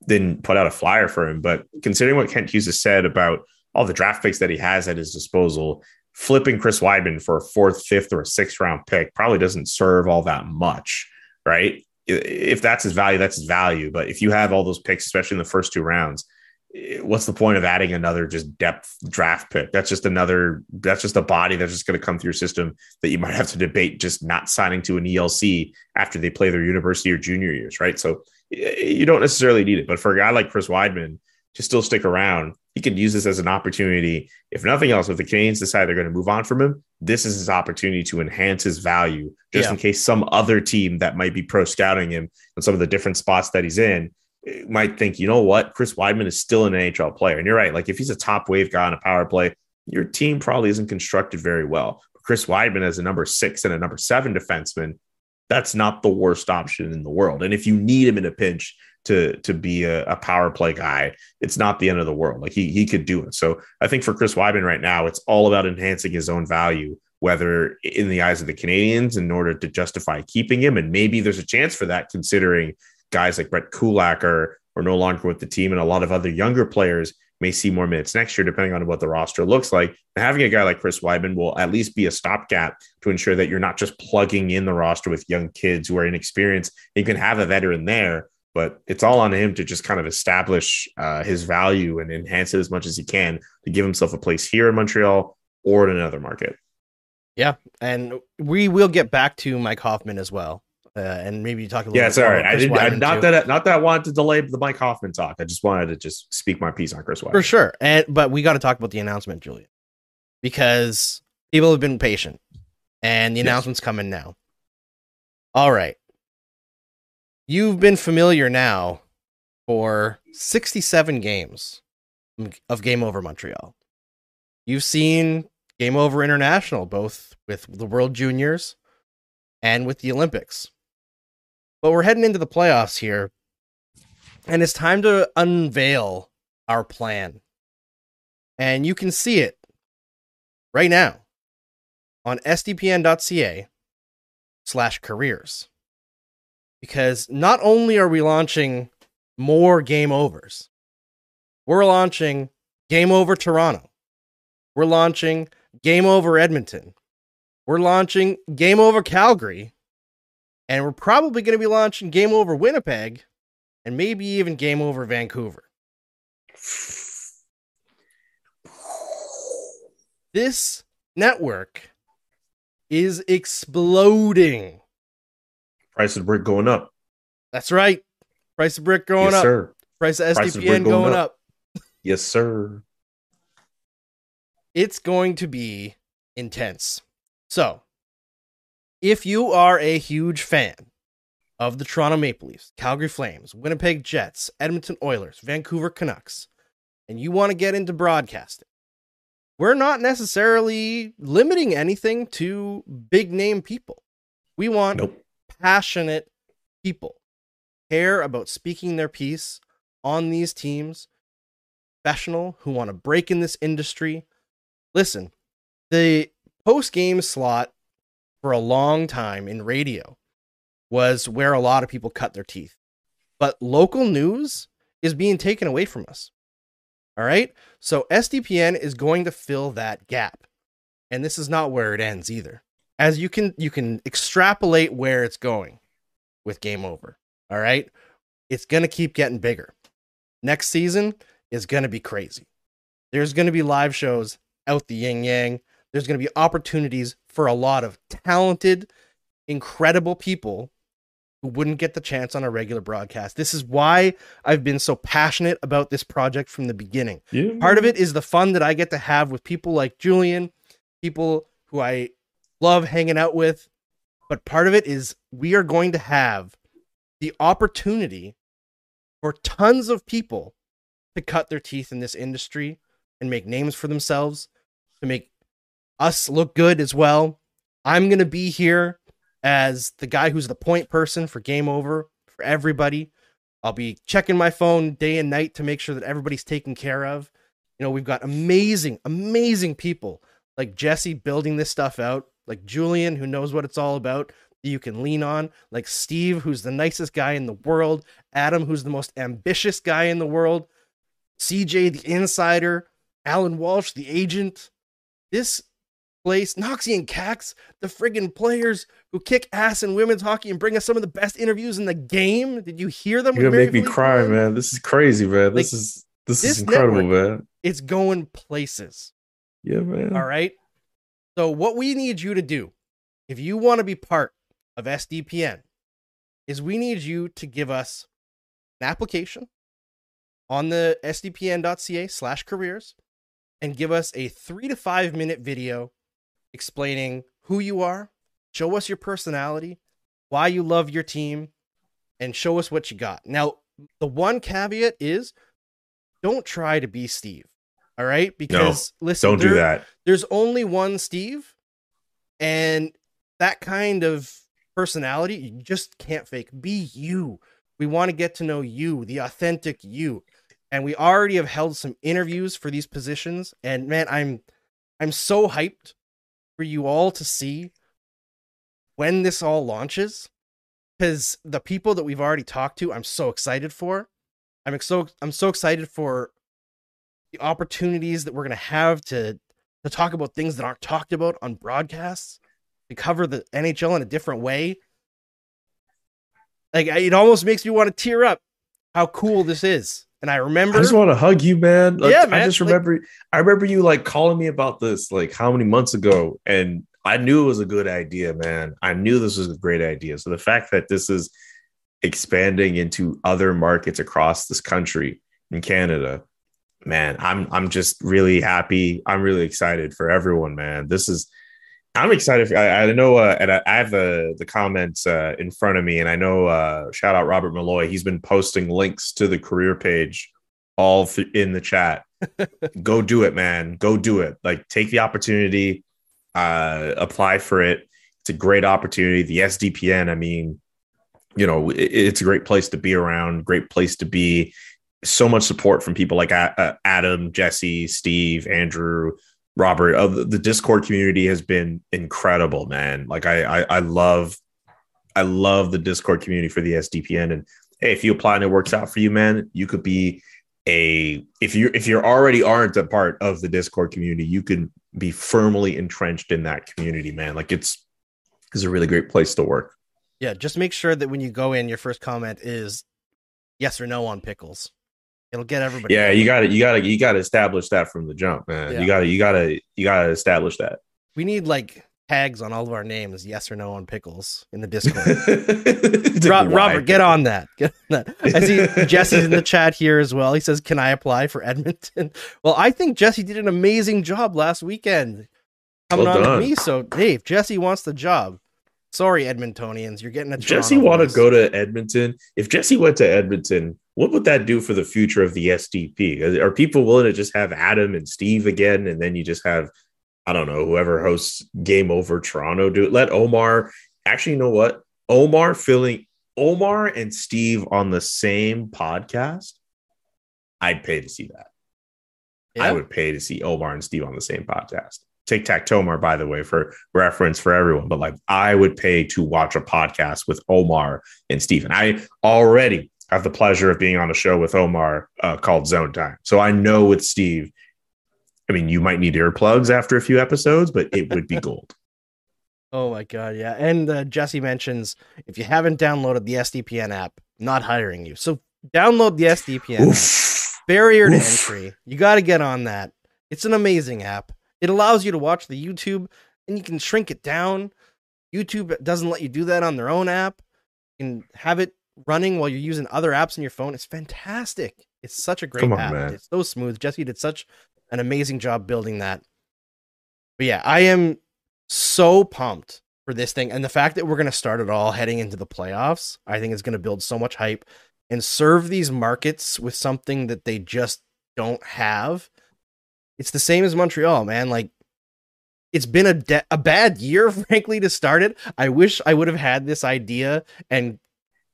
didn't put out a flyer for him." But considering what Kent Hughes has said about all the draft picks that he has at his disposal, flipping Chris Wideman for a fourth, fifth, or a sixth round pick probably doesn't serve all that much, right? If that's his value, that's his value. But if you have all those picks, especially in the first two rounds, eh, what's the point of adding another just depth draft pick? That's just another, that's just a body that's just going to come through your system that you might have to debate just not signing to an ELC after they play their university or junior years, right? So eh, you don't necessarily need it. But for a guy like Chris Wideman to still stick around, he could use this as an opportunity. If nothing else, if the Canadiens decide they're going to move on from him, this is his opportunity to enhance his value, just Yeah. in case some other team that might be pro scouting him and some of the different spots that he's in eh, might think, you know what, Chris Wideman is still an NHL player. And you're right. Like if he's a top wave guy on a power play, your team probably isn't constructed very well. But Chris Wideman as a number six and a number seven defenseman, that's not the worst option in the world. And if you need him in a pinch to to be a, a power play guy, it's not the end of the world. Like he he could do it. So I think for Chris Wideman right now, it's all about enhancing his own value, whether in the eyes of the Canadiens in order to justify keeping him. And maybe there's a chance for that considering guys like Brett Kulak are, are no longer with the team and a lot of other younger players may see more minutes next year, depending on what the roster looks like. And having a guy like Chris Wideman will at least be a stopgap to ensure that you're not just plugging in the roster with young kids who are inexperienced. You can have a veteran there, but it's all on him to just kind of establish uh, his value and enhance it as much as he can to give himself a place here in Montreal or in another market. Yeah, and we will get back to Mike Hoffman as well. Uh, and maybe talk a little Yeah, bit it's all more I didn't. I, not too. that. Not that I wanted to delay the Mike Hoffman talk. I just wanted to just speak my piece on Chris Wideman. For sure. And but we got to talk about the announcement, Julian, because people have been patient, and the Yes. announcement's coming now. All right, you've been familiar now for sixty-seven games of Game Over Montreal. You've seen Game Over International, both with the World Juniors and with the Olympics. But we're heading into the playoffs here, and it's time to unveil our plan. And you can see it right now on sdpn.ca slash careers. Because not only are we launching more game overs, we're launching Game Over Toronto. We're launching Game Over Edmonton. We're launching Game Over Calgary. And we're probably going to be launching Game Over Winnipeg and maybe even Game Over Vancouver. This network is exploding. Price of brick going up. That's right. Price of brick going yes, up. sir. Price of Price SDPN brick going, going up. up. Yes, sir. It's going to be intense. So, if you are a huge fan of the Toronto Maple Leafs, Calgary Flames, Winnipeg Jets, Edmonton Oilers, Vancouver Canucks, and you want to get into broadcasting, we're not necessarily limiting anything to big name people. We want Nope. Passionate people care about speaking their piece on these teams, professional who want to break in this industry. Listen, the post game slot for a long time in radio was where a lot of people cut their teeth. But local news is being taken away from us. All right? So SDPN is going to fill that gap. And this is not where it ends either. As you can you can extrapolate where it's going with game over. All right? It's going to keep getting bigger. Next season is going to be crazy. There's going to be live shows out the yin yang. There's going to be opportunities for a lot of talented, incredible people who wouldn't get the chance on a regular broadcast. This is why I've been so passionate about this project from the beginning. Yeah. Part of it is the fun that I get to have with people like Julian, people who I love hanging out with. But part of it is we are going to have the opportunity for tons of people to cut their teeth in this industry and make names for themselves, to make us look good as well. I'm going to be here as the guy who's the point person for Game Over for everybody. I'll be checking my phone day and night to make sure that everybody's taken care of. You know, we've got amazing, amazing people like Jesse building this stuff out, like Julian, who knows what it's all about, that you can lean on, like Steve, who's the nicest guy in the world, Adam, who's the most ambitious guy in the world, CJ, the insider, Alan Walsh, the agent. This place, Noxie and Cax, the friggin' players who kick ass in women's hockey and bring us some of the best interviews in the game. Did you hear them? You're gonna make me cry, man. This is crazy, man. This is this, this is incredible, network- man. It's going places. Yeah, man. All right. So, what we need you to do, if you want to be part of SDPN, is we need you to give us an application on the sdpn.ca slash careers and give us a three to five minute video explaining who you are, show us your personality, why you love your team, and show us what you got. Now, the one caveat is don't try to be Steve. All right? Because listen, Don't do that. there's only one Steve, and that kind of personality you just can't fake. Be you. We want to get to know you, the authentic you. And we already have held some interviews for these positions, and man, I'm I'm so hyped for you all to see when this all launches because the people that we've already talked to, I'm so excited for. I'm so I'm so excited for the opportunities that we're gonna have to to talk about things that aren't talked about on broadcasts, to cover the NHL in a different way. Like it almost makes me want to tear up how cool this is. And I remember I just want to hug you, man. Like, Yeah, I man, just like- remember, I remember you like calling me about this like how many months ago, and I knew it was a good idea, man. I knew this was a great idea. So the fact that this is expanding into other markets across this country in Canada, man, I'm I'm just really happy. I'm really excited for everyone, man. This is. I'm excited. For, I, I know, uh, and I, I have the the comments uh, in front of me, and I know. Uh, shout out Robert Malloy. He's been posting links to the career page all th- in the chat. Go do it, man. Go do it. Like take the opportunity, uh, apply for it. It's a great opportunity. The SDPN. I mean, you know, it, it's a great place to be around. Great place to be. So much support from people like uh, Adam, Jesse, Steve, Andrew, Robert. The, Discord community has been incredible, man. Like I, I, I love, I love the Discord community for the SDPN. And hey, if you apply and it works out for you, man, you could be a if you if you already aren't a part of the Discord community, you can be firmly entrenched in that community, man. Like it's it's a really great place to work. Yeah, just make sure that when you go in, your first comment is yes or no on pickles. It'll get everybody. Yeah, going. you got to you got to you got to establish that from the jump, man. Yeah. You got to you got to you got to establish that. We need like tags on all of our names, yes or no on pickles in the Discord. Robert, get on that. Get on that. I see Jesse's in the chat here as well. He says, "Can I apply for Edmonton?" Well, I think Jesse did an amazing job last weekend coming Well on done. to me. So, Dave, Jesse wants the job. Sorry, Edmontonians, you're getting a Jesse want to go to Edmonton. If Jesse went to Edmonton, what would that do for the future of the SDP? Are- people willing to just have Adam and Steve again, and then you just have, I don't know, whoever hosts Game Over Toronto do it? Let Omar. Actually, you know what? Omar filling Omar and Steve on the same podcast. I'd pay to see that. I would pay to see Omar and Steve on the same podcast. Tic Tac Tomar, by the way, for reference for everyone. But like, I would pay to watch a podcast with Omar and Steve. And I already have the pleasure of being on a show with Omar uh, called Zone Time. So I know with Steve, I mean, you might need earplugs after a few episodes, but it would be gold. Oh my god, yeah. And uh, Jesse mentions if you haven't downloaded the SDPN app, not hiring you. So download the SDPN. Oof. barrier to Oof. entry. You got to get on that. It's an amazing app. It allows you to watch the YouTube and you can shrink it down. YouTube doesn't let you do that on their own app. You can have it running while you're using other apps on your phone. It's fantastic. It's such a great on, app. man. It's so smooth. Jesse did such an amazing job building that. But yeah, I am so pumped for this thing. And the fact that we're going to start it all heading into the playoffs, I think is going to build so much hype. and serve these markets with something that they just don't have. It's the same as Montreal, man. Like it's been a de- a bad year, frankly, to start it. I wish I would have had this idea and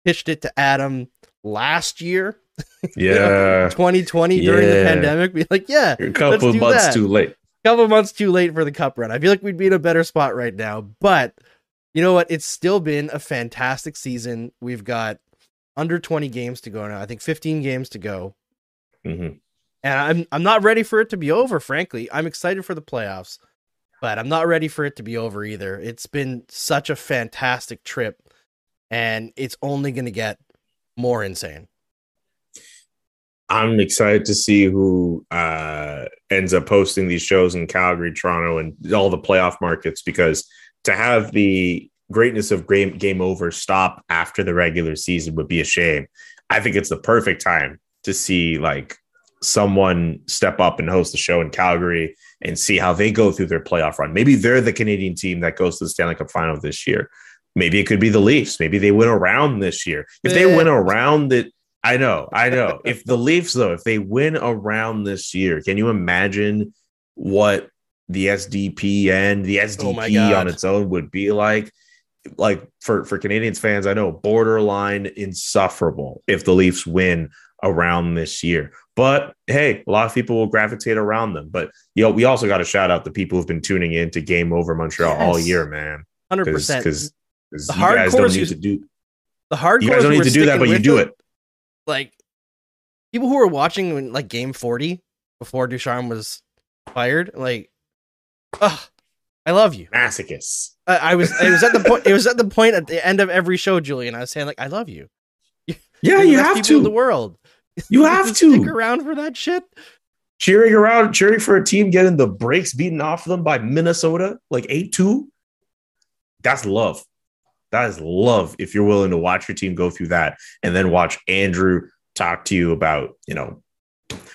pitched it to Adam last year, Yeah. 2020 during the pandemic. Be like, yeah, a couple months that. too late. A couple months too late for the cup run. I feel like we'd be in a better spot right now. But you know what? It's still been a fantastic season. We've got under 20 games to go now. I think 15 games to go. Mhm. And I'm I'm not ready for it to be over, frankly. I'm excited for the playoffs, but I'm not ready for it to be over either. It's been such a fantastic trip and it's only going to get more insane. I'm excited to see who uh, ends up hosting these shows in Calgary, Toronto, and all the playoff markets because to have the greatness of game, game over stop after the regular season would be a shame. I think it's the perfect time to see like someone step up and host the show in Calgary and see how they go through their playoff run. Maybe they're the Canadian team that goes to the Stanley Cup final this year. Maybe it could be the Leafs. Maybe they win around this year. If they win around it, I know, I know. if the Leafs, though, if they win around this year, can you imagine what the SDP and the Oh SDP God. on its own would be like? Like for for Canadiens fans, I know borderline insufferable if the Leafs win around this year. But hey, a lot of people will gravitate around them. But you know, we also got to shout out the people who've been tuning in to Game Over Montreal all year, man. 100%. Because The you guys don't need to do the hardcore you guys don't need to do that, but you do it. like people who were watching when like game 40 before Ducharme was fired, like, ugh, I love you. Masochists. I, I was it was at the point it was at the point at the end of every show, Julian. I was saying like, I love you. Yeah, You're the you have to. in the world. You have Just stick to. around for that shit. cheering around, cheering for a team getting the breaks beaten off of them by Minnesota, like 8 2. That's love. That is love if you're willing to watch your team go through that and then watch Andrew talk to you about, you know,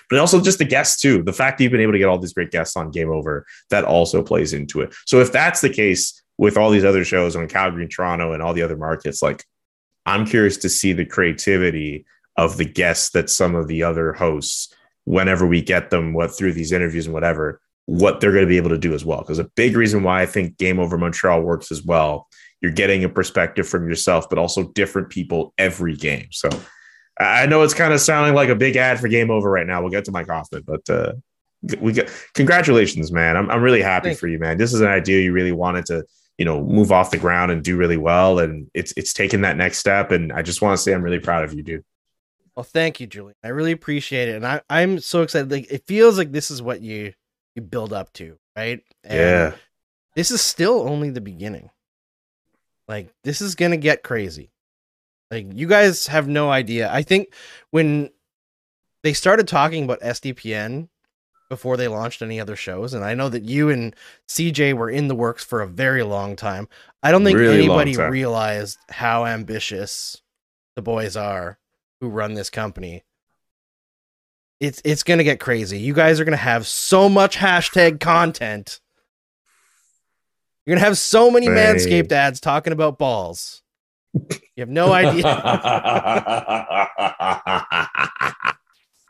but also just the guests too. The fact that you've been able to get all these great guests on Game Over, that also plays into it. So if that's the case with all these other shows on Calgary and Toronto and all the other markets, like I'm curious to see the creativity of the guests that some of the other hosts whenever we get them what through these interviews and whatever what they're going to be able to do as well because a big reason why i think game over montreal works as well you're getting a perspective from yourself but also different people every game so i know it's kind of sounding like a big ad for game over right now we'll get to mike hoffman but uh we get congratulations man i'm, I'm really happy Thank for you man this is an idea you really wanted to you know move off the ground and do really well and it's it's taken that next step and i just want to say i'm really proud of you dude Well, thank you, Julie. I really appreciate it, and I I'm so excited. Like it feels like this is what you you build up to, right? And yeah This is still only the beginning. Like this is gonna get crazy. Like you guys have no idea. I think when they started talking about SDPN before they launched any other shows, and I know that you and CJ were in the works for a very long time. I don't think Really anybody realized how ambitious the boys are who run this company. It's it's gonna get crazy. You guys are gonna have so much hashtag content. You're gonna have so many Dang. Manscaped ads talking about balls. You have no idea.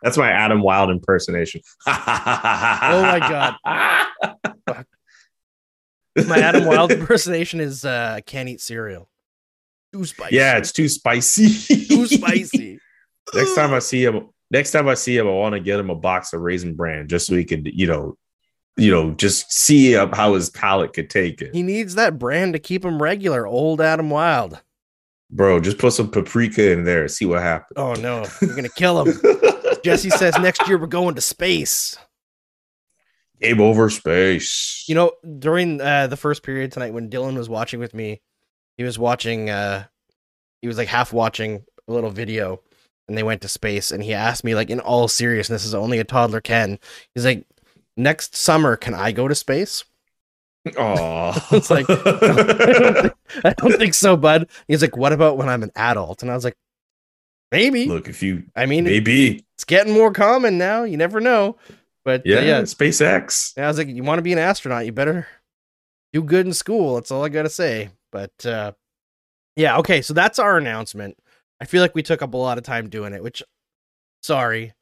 That's my Adam Wylde impersonation. oh my God. My Adam Wylde impersonation is uh, can't eat cereal. Too spicy. Yeah, it's too spicy. too spicy. next time I see him, next time I see him, I want to get him a box of Raisin Bran just so he could, you know, you know, just see how his palate could take it. He needs that brand to keep him regular. Old Adam Wylde. Bro, just put some paprika in there. See what happens. Oh no, you're gonna kill him. Jesse says next year we're going to space. Game over space. You know, during uh, the first period tonight when Dylan was watching with me, he was watching uh he was like half watching a little video and they went to space and he asked me like in all seriousness as only a toddler can. He's like, "Next summer can I go to space?" Oh, It's like- I don't, think, I don't think so, bud. He's like, "What about when I'm an adult?" And I was like, "Maybe." look, if you I mean, maybe, it's getting more common now. You never know. But yeah, yeah, yeah. SpaceX. And I was like, you want to be an astronaut, you better do good in school. That's all I got to say. But uh, yeah, okay. So that's our announcement. I feel like we took up a lot of time doing it, which sorry.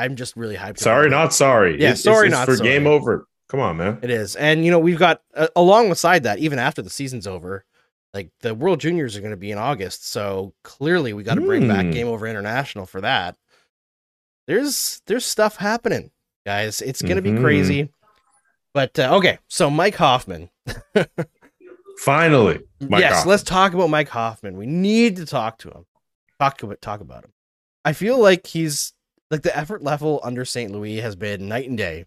I'm just really hyped. Sorry, it. not sorry. Yeah, It's- sorry, it's, not for sorry. game over. Come on, man. It is. And you know, we've got uh, alongside that even after the season's over, like the World Juniors are going to be in August, so clearly we got to bring back Hmm. Game Over International for that. There's there's stuff happening, guys. It's going to Mhm. be crazy. But uh, okay, so Mike Hoffman. Finally, Mike yes, Hoffman. let's talk about Mike Hoffman. We need to talk to him. Talk about talk about him. I feel like he's like the effort level under St. Louis has been night and day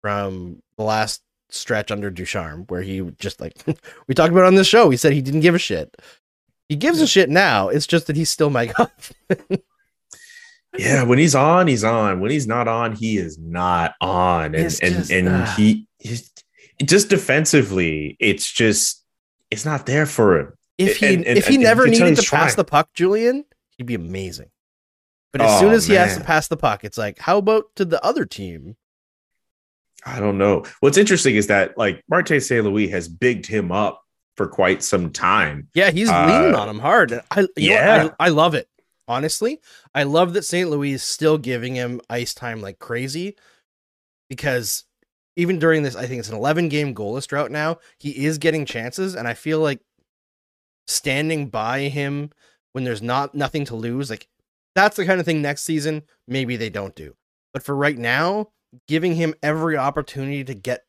from the last stretch under Ducharme, where he just like we talked about on this show. He said he didn't give a shit. He gives a shit now. It's just that he's still Mike Hoffman. Yeah, when he's on, he's on. When he's not on, he is not on. And and just, and ah. he just defensively, it's just it's not there for him. If he And- and- if he never you can tell needed to he's pass the puck, Julian, he'd be amazing. But as Oh, soon as he has to pass the puck, it's like, how about to the other team? I don't know. What's interesting is that like Marty St. Louis has bigged him up for quite some time. Yeah, he's Uh, leaning on him hard. I, yeah. I, I love it. Honestly, I love that St. Louis is still giving him ice time like crazy because even during this, I think it's an 11 game goalless drought now. He is getting chances, and I feel like standing by him when there's not nothing to lose, like that's the kind of thing next season maybe they don't do. But for right now, giving him every opportunity to get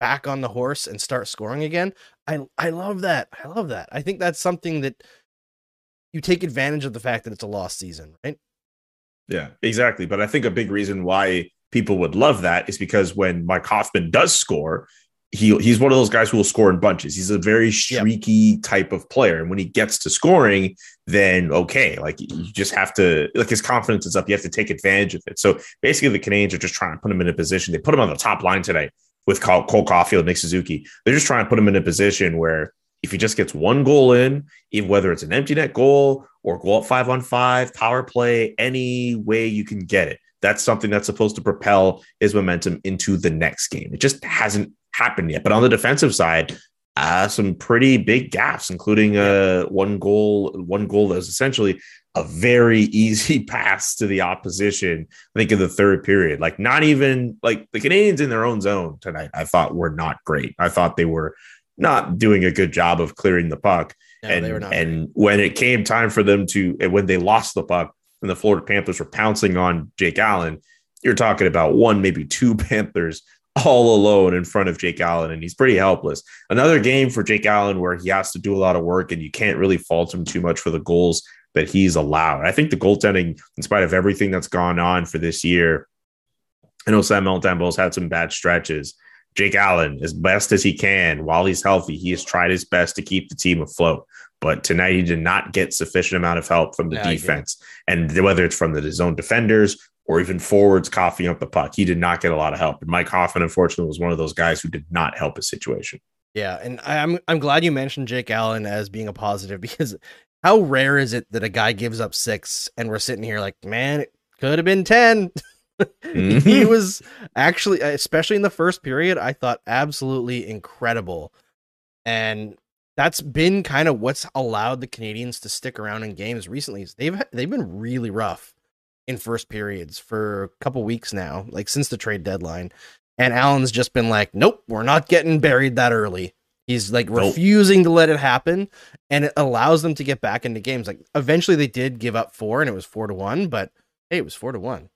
back on the horse and start scoring again, I I love that. I love that. I think that's something that you take advantage of the fact that it's a lost season, right? Yeah, exactly. But I think a big reason why people would love that is because when Mike Hoffman does score, he he's one of those guys who will score in bunches. He's a very streaky type of player, and when he gets to scoring, then okay, like you just have to like his confidence is up. You have to take advantage of it. So basically, the Canadiens are just trying to put him in a position. They put him on the top line tonight with Cole, Cole Caufield, Nick Suzuki. They're just trying to put him in a position where if he just gets one goal in, even whether it's an empty net goal or goal up five on five, power play, any way you can get it, that's something that's supposed to propel his momentum into the next game. It just hasn't happened yet. But on the defensive side, uh, some pretty big gaps, including uh, one goal, one goal that was essentially a very easy pass to the opposition. I think in the third period, like not even like the Canadiens in their own zone tonight, I thought were not great. I thought they were not doing a good job of clearing the puck. No, and they were not. and when it came time for them to, when they lost the puck, and the Florida Panthers were pouncing on Jake Allen, you're talking about one, maybe two Panthers all alone in front of Jake Allen, and he's pretty helpless. Another game for Jake Allen where he has to do a lot of work, and you can't really fault him too much for the goals that he's allowed. I think the goaltending, in spite of everything that's gone on for this year, I know Sam Montembeault's had some bad stretches. Jake Allen, as best as he can while he's healthy, he has tried his best to keep the team afloat. But tonight he did not get sufficient amount of help from the defense, and whether it's from the zone defenders or even forwards coughing up the puck, he did not get a lot of help. And Mike Hoffman, unfortunately, was one of those guys who did not help his situation. Yeah, and I'm I'm glad you mentioned Jake Allen as being a positive because how rare is it that a guy gives up six and we're sitting here like, man, it could have been ten. he Mhm. was actually, especially in the first period, I thought absolutely incredible, and that's been kind of what's allowed the Canadiens to stick around in games recently. They've they've been really rough in first periods for a couple weeks now, like since the trade deadline. And Allen's just been like, nope, we're not getting buried that early. He's like Nope. refusing to let it happen, and it allows them to get back into games. Like eventually, they did give up four, and it was four to one. But hey, it was four to one.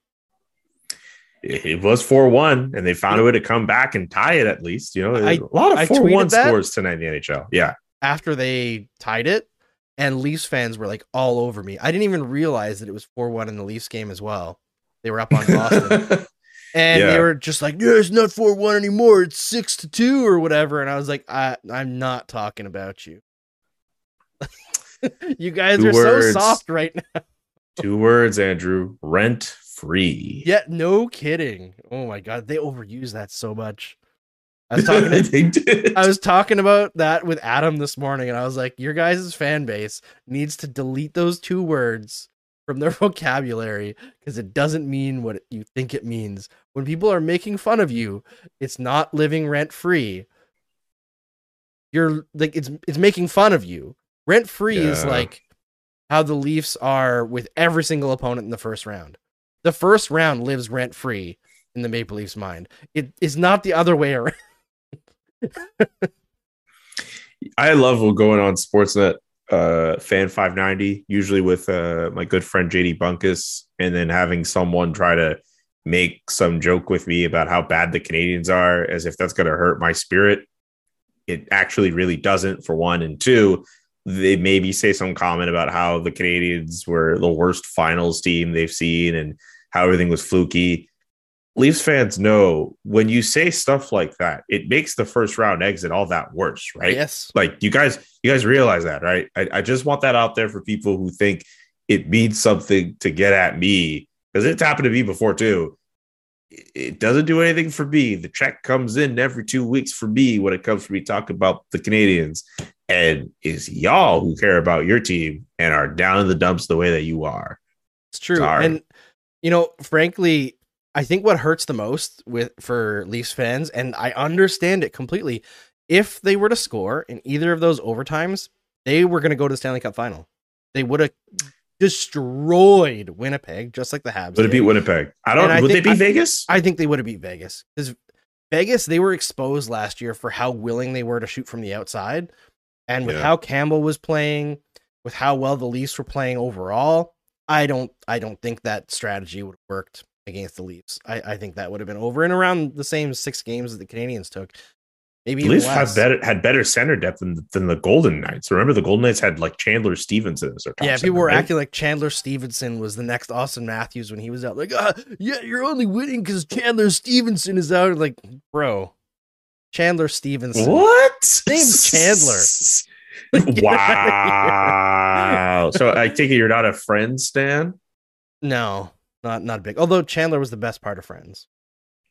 It was 4 1, and they found a way to come back and tie it at least. You know, I- a lot of 4 1 scores tonight in the NHL. Yeah. After they tied it, and Leafs fans were like all over me. I didn't even realize that it was four one in the Leafs game as well. They were up on Boston. And they were just like, "Yeah, it's not four one anymore. It's six to two or whatever." And I was like, I, "I'm not talking about you. you guys Two are words. so soft right now." Two words, Andrew rent free. Yeah, no kidding. Oh my god, they overuse that so much. I was talking. To. I was talking about that with Adam this morning, and I was like, "Your guys' fan base needs to delete those two words from their vocabulary because it doesn't mean what you think it means. When people are making fun of you, it's not living rent free. You're like it's it's making fun of you. Rent free is like how the Leafs are with every single opponent in the first round. The first round lives rent free in the Maple Leafs' mind. It is not the other way around. I love going on Sportsnet uh, fan 590, usually with uh, my good friend JD Bunkis, and then having someone try to make some joke with me about how bad the Canadiens are, as if that's going to hurt my spirit. It actually really doesn't, for one. And two, they maybe say some comment about how the Canadiens were the worst finals team they've seen and how everything was fluky. Leafs fans know when you say stuff like that, it makes the first round exit all that worse, right? Yes. Like you guys, you guys realize that, right? I, I just want that out there for people who think it means something to get at me because it's happened to me before too. It- doesn't do anything for me. The check comes in every two weeks for me when it comes for me talking about the Canadiens. And it's y'all who care about your team and are down in the dumps the way that you are. It's true. Sorry. And you know, frankly, I think what hurts the most with for Leafs fans, and I understand it completely, if they were to score in either of those overtimes, they were going to go to the Stanley Cup final. They would have destroyed Winnipeg, just like the Habs. Would it beat Winnipeg? I don't. And I would they think- beat I- Vegas? I think they would have beat Vegas because Vegas they were exposed last year for how willing they were to shoot from the outside, and with Yeah. how Campbell was playing, with how well the Leafs were playing overall. I don't I don't think that strategy would have worked against the Leafs. I, I think that would have been over and around the same six games that the Canadiens took. Maybe The Leafs had better had better center depth than, than the Golden Knights. Remember, the Golden Knights had like Chandler Stephenson as their top Yeah, center, people were right? acting like Chandler Stephenson was the next Auston Matthews when he was out. Like, ah, yeah, you're only winning because Chandler Stephenson is out. Like, bro, Chandler Stephenson. What? name's Chandler. wow. so I take it you're not a friend, Stan. No, not not big. Although Chandler was the best part of Friends.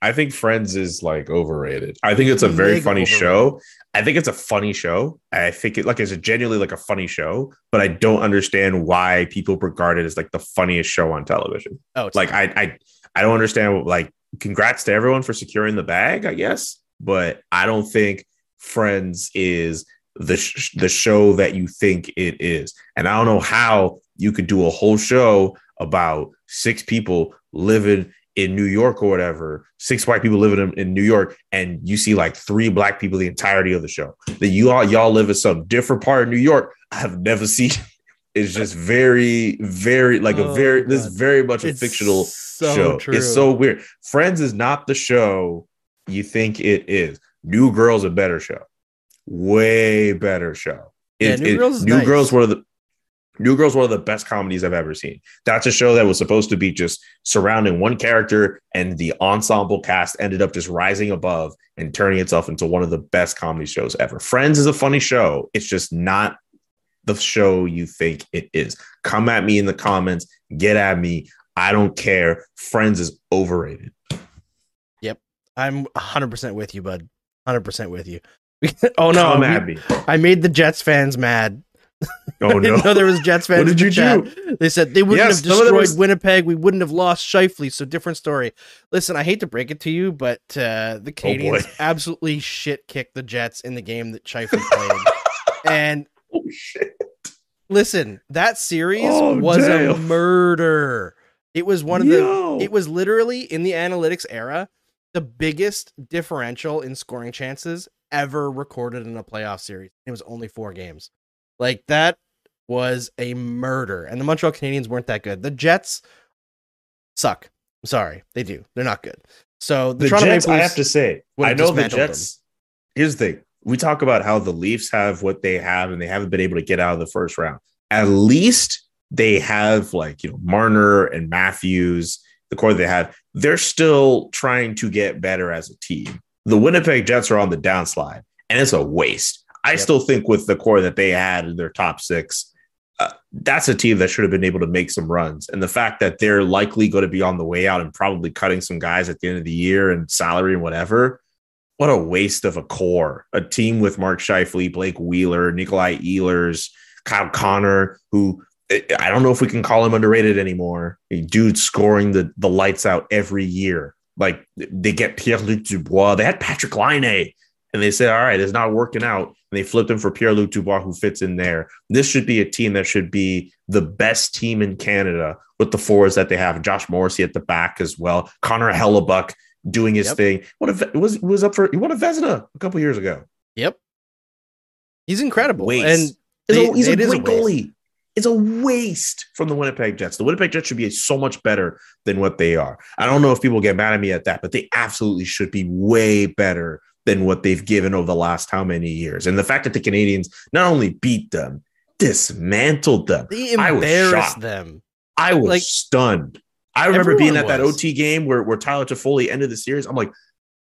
I think Friends is like overrated. I think it's a very funny overrated. show. I think it's a funny show. I think it like it's a genuinely like a funny show, but I don't understand why people regard it as like the funniest show on television. Oh, like. I, I I don't understand. Like, congrats to everyone for securing the bag, I guess, but I don't think Friends is the sh- the show that you think it is, and I don't know how you could do a whole show about six people living in New York or whatever, six white people living in, in New York, and you see like three black people the entirety of the show. That you all y'all live in some different part of New York. I have never seen. It's just very, very like a Oh, very this is very much a It's fictional so show. true. It's so weird. Friends is not the show you think it is. New Girl's a better show. Way better show. Yeah, New it- Girl's is New nice. Girl's one of the New Girl's one of the best comedies I've ever seen. That's a show that was supposed to be just surrounding one character, and the ensemble cast ended up just rising above and turning itself into one of the best comedy shows ever. Friends is a funny show. It's just not the show you think it is. Come at me in the comments, get at me. I don't care. Friends is overrated. Yep. I'm 100% with you, bud. 100% with you. oh no, Come at me. I made the Jets fans mad. Oh didn't no. there was Jets fans. What did in you the chat. They said they wouldn't Yes, have some of them destroyed was- Winnipeg. We wouldn't have lost Scheifele. So different story. Listen, I hate to break it to you, but uh, the Canadiens boy. absolutely shit kicked the Jets in the game that Scheifele played. and oh shit. listen, that series Oh, was a murder. It was one of the. It was literally in the analytics era the biggest differential in scoring chances ever recorded in a playoff series. It was only four games. Like that was a murder. And the Montreal Canadiens weren't that good. The Jets suck. I'm sorry. They do. They're not good. So the, the Toronto Jets, Maple I Leafs- have to say, I know the Jets. Here's the thing: we talk about how the Leafs have what they have, and they haven't been able to get out of the first round. At least they have like you know Marner and Matthews, the core they have. They're still trying to get better as a team. The Winnipeg Jets are on the downslide, and it's a waste. I Yep. still think with the core that they had in their top six, uh, that's a team that should have been able to make some runs. And the fact that they're likely going to be on the way out and probably cutting some guys at the end of the year and salary and whatever, what a waste of a core. A team with Mark Scheifele, Blake Wheeler, Nikolai Ehlers, Kyle Connor, who I I don't know if we can call him underrated anymore. A dude scoring the, the lights out every year. Like they get Pierre Luc Dubois. They had Patrik Laine. And they said, all right, it's not working out. And they flipped him for Pierre Luc Dubois, who fits in there. This should be a team that should be the best team in Canada with the forwards that they have. Josh Morrissey at the back as well. Connor Hellebuyck doing his Yep. thing. What a, was was up for he won a Vezina a couple years ago. Yep. He's incredible. Waste. And they- a- he's a great goalie. It's a waste from the Winnipeg Jets. The Winnipeg Jets should be so much better than what they are. I don't know if people get mad at me at that, but they absolutely should be way better than what they've given over the last how many years. And the fact that the Canadiens not only beat them, dismantled them. They I was embarrassed shocked. them. I was Like, stunned. I remember being at that. OT game where, where Tyler Toffoli ended the series. I'm like,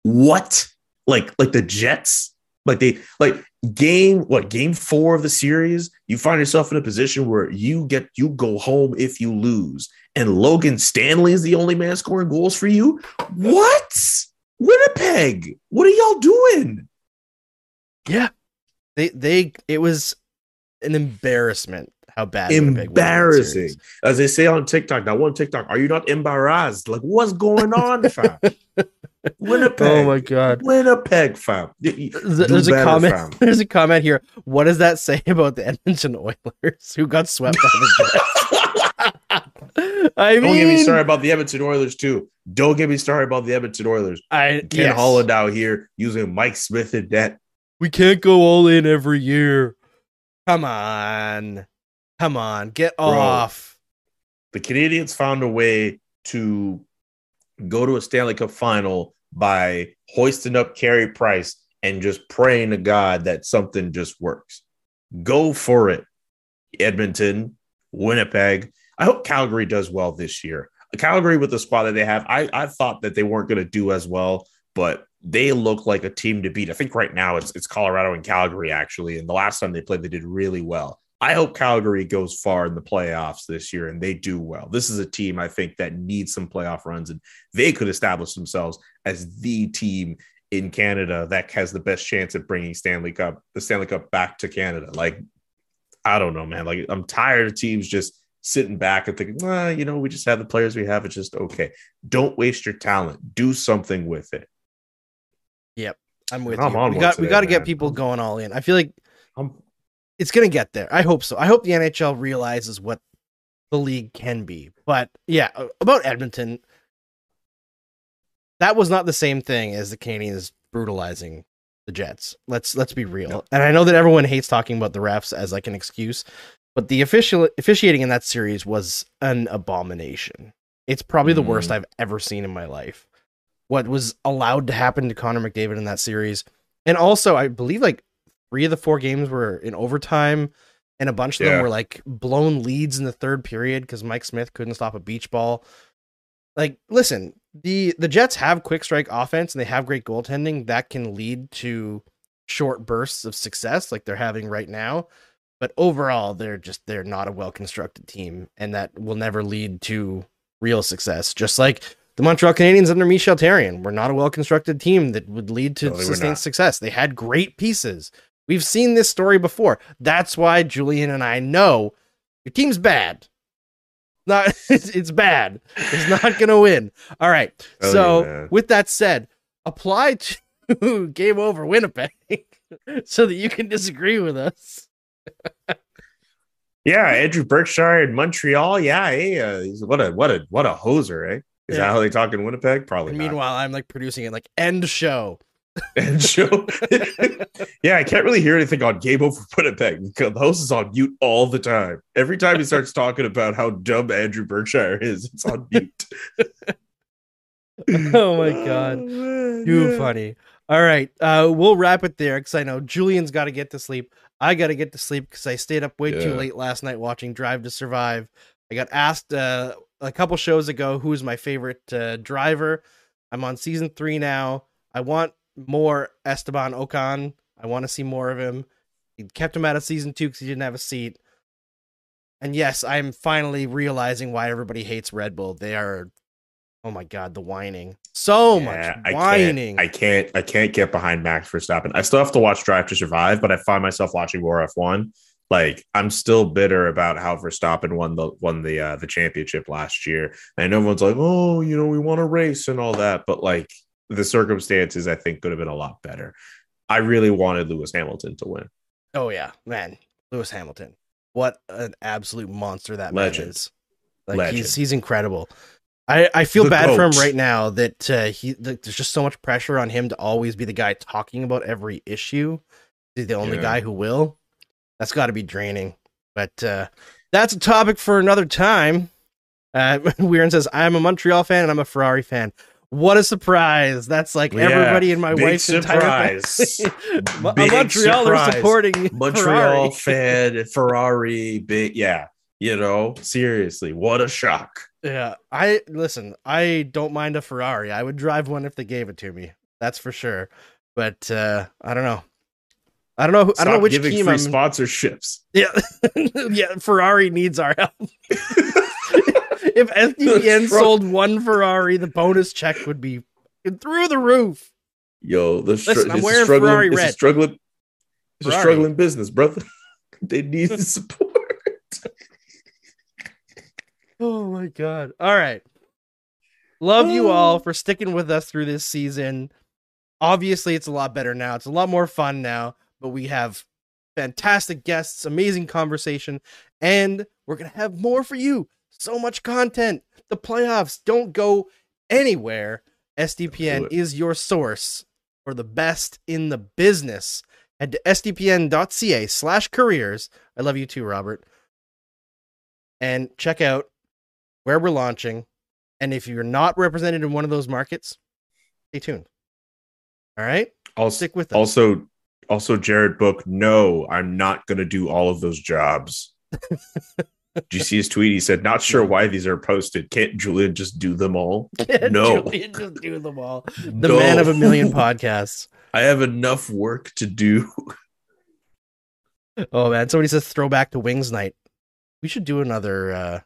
what? Like, like the Jets? Like they like game what game four of the series, you find yourself in a position where you get you go home if you lose. And Logan Stanley is the only man scoring goals for you. What? Winnipeg, what are y'all doing? Yeah. They they it was an embarrassment how bad Winnipeg was in Embarrassing. As they say on TikTok, that one TikTok, are you not embarrassed? Like, what's going on, fam? Winnipeg. Oh my god. Winnipeg, fam. Y- y- There's, do there's a comment. fam. There's a comment here. What does that say about the Edmonton Oilers who got swept by the Jets? I mean, Don't get me started about the Edmonton Oilers, too. Don't get me started about the Edmonton Oilers. I Ken yes. Holland out here using Mike Smith in net. We can't go all in every year. Come on, come on, get off. The Canadiens found a way to go to a Stanley Cup final by hoisting up Carey Price and just praying to God that something just works. Go for it, Edmonton, Winnipeg. I hope Calgary does well this year. Calgary with the squad that they have, I, I thought that they weren't going to do as well, but they look like a team to beat. I think right now it's it's Colorado and Calgary actually, and the last time they played, they did really well. I hope Calgary goes far in the playoffs this year and they do well. This is a team I think that needs some playoff runs, and they could establish themselves as the team in Canada that has the best chance at bringing Stanley Cup, the Stanley Cup back to Canada. Like, I don't know, man. Like, I'm tired of teams just sitting back and thinking, well, you know, we just have the players we have. It's just okay. Don't waste your talent. Do something with it. Yep. I'm with I'm you. We got we got to get people going all in. I feel like I'm, it's gonna get there. I hope so. I hope the NHL realizes what the league can be. But yeah, about Edmonton, that was not the same thing as the Canadiens brutalizing the Jets. Let's let's be real. No. And I know that everyone hates talking about the refs as like an excuse, but the official officiating in that series was an abomination. It's probably the worst Mm. I've ever seen in my life. What was allowed to happen to Connor McDavid in that series, and also I believe like three of the four games were in overtime, and a bunch of Yeah. them were like blown leads in the third period because Mike Smith couldn't stop a beach ball. Like, listen, the the Jets have quick strike offense and they have great goaltending that can lead to short bursts of success like they're having right now. But overall, they're just they're not a well constructed team, and that will never lead to real success. Just like the Montreal Canadiens under Michel Therrien were not a well constructed team that would lead to sustained success. They had great pieces. We've seen this story before. That's why Julian and I know your team's bad. Not it's, bad. It's not gonna win. All right. Tell so man. with that said, apply to Game Over Winnipeg so that you can disagree with us. Yeah, Andrew Berkshire in Montreal. Yeah, hey, uh, he's- what a what a what a hoser, eh? Is Yeah. that how they talk in Winnipeg? Probably. And not. meanwhile, I'm like producing it like end show. End show. yeah, I can't really hear anything on Game Over Winnipeg because the host is on mute all the time. Every time he starts talking about how dumb Andrew Berkshire is, it's on mute. Oh my god. man, Too yeah. funny. All right. Uh we'll wrap it there because I know Julian's gotta get to sleep. I gotta get to sleep because I stayed up way too late last night watching Drive to Survive. I got asked uh, a couple shows ago who's my favorite uh, driver. I'm on season three now. I want more Esteban Ocon. I want to see more of him. He kept him out of season two because he didn't have a seat. And yes, I'm finally realizing why everybody hates Red Bull. They are, oh my god, the whining. So Yeah, much I whining. Can't, I can't. I can't get behind Max Verstappen. I still have to watch Drive to Survive, but I find myself watching more F1. Like I'm still bitter about how Verstappen won the won the uh, the championship last year, and everyone's like, "Oh, you know, we want to race and all that," but like the circumstances, I think could have been a lot better. I really wanted Lewis Hamilton to win. Oh yeah, man, Lewis Hamilton. What an absolute monster that Legend. man is. Like Legend. he's he's incredible. I, I feel bad for him right now that uh, he that there's just so much pressure on him to always be the guy talking about every issue. He's the only Yeah. guy who will. That's got to be draining. But uh, that's a topic for another time. Uh, Weirin says, "I'm a Montreal fan and I'm a Ferrari fan." What a surprise! That's like Yeah, everybody in my wife's entire surprise. family. Mo- Big Montreal are surprise. supporting Montreal Ferrari. fan, Ferrari, big yeah. You know, seriously, what a shock. Yeah, I listen. I don't mind a Ferrari. I would drive one if they gave it to me. That's for sure. But uh, I don't know. I don't know. Who, I don't know which giving team free I'm. sponsorships. Yeah, yeah. Ferrari needs our help. if SDPN sold one Ferrari, the bonus check would be through the roof. Yo, the str- Listen, I'm wearing struggling, Ferrari it's a struggling, it's a struggling business, brother. they need the support. Oh my god. All right. Love you all for sticking with us through this season. Obviously, it's a lot better now. It's a lot more fun now, but we have fantastic guests, amazing conversation, and we're going to have more for you. So much content. The playoffs don't go anywhere. SDPN is your source for the best in the business. Head to sdpn.ca slash careers. I love you too, Robert. And check out where we're launching. And if you're not represented in one of those markets, stay tuned. All right? Also, Stick with us. also, also, Jared Book. No, I'm not going to do all of those jobs. Did you see his tweet? He said, "Not sure why these are posted. Can't Julian just do them all?" No. Julian, just do them all. The man of a million podcasts. I have enough work to do. Oh man, somebody says throwback to Wings Night. We should do another uh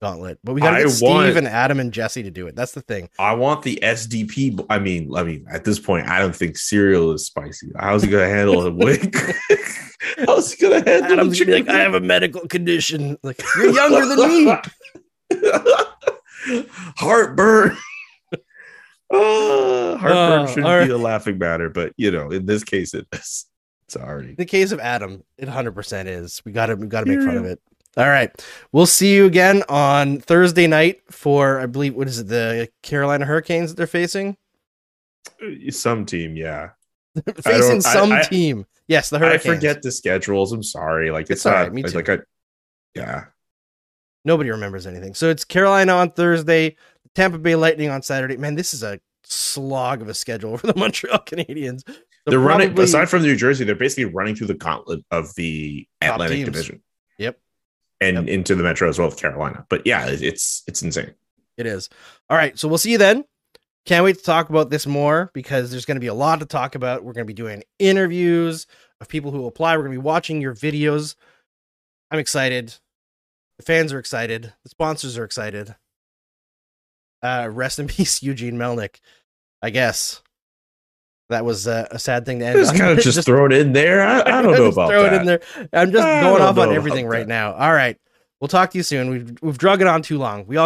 gauntlet, but we gotta get I Steve want- and Adam and Jesse to do it. That's the thing. I want the SDP. I mean, I mean, at this point, I don't think cereal is spicy. How's he gonna handle a wig? How's he gonna handle? Adam's be like, I have a medical condition. Like you're younger than me. Heartburn. Uh, heartburn Oh, shouldn't right. be a laughing matter, but you know, in this case, it is. It's already. The case of Adam, it 100% is. We got to we got to make fun of it. All right. We'll see you again on Thursday night for I believe what is it the Carolina Hurricanes that they're facing? Uh, some team, yeah. facing some I- team. Yes, the Hurricanes. I forget the schedules. I'm sorry. Like it's, It's not right, me it's too. like a yeah. Nobody remembers anything. So it's Carolina on Thursday, Tampa Bay Lightning on Saturday. Man, this is a slog of a schedule for the Montreal Canadiens. So they're running aside from New Jersey, they're basically running through the gauntlet of the Atlantic teams. division. Yep. And Yep. into the Metro as well with Carolina. But yeah, it's it's insane. It is. All right. So we'll see you then. Can't wait to talk about this more because there's going to be a lot to talk about. We're going to be doing interviews of people who apply. We're going to be watching your videos. I'm excited. The fans are excited. The sponsors are excited. Uh, rest in peace, Eugene Melnyk. I guess that was uh, a sad thing to end. On. kind of just, thrown in there. I, I don't know Just about throw that. it in there. I'm just I going off on everything right that. now. All right. We'll talk to you soon. We've we've drug it on too long. We all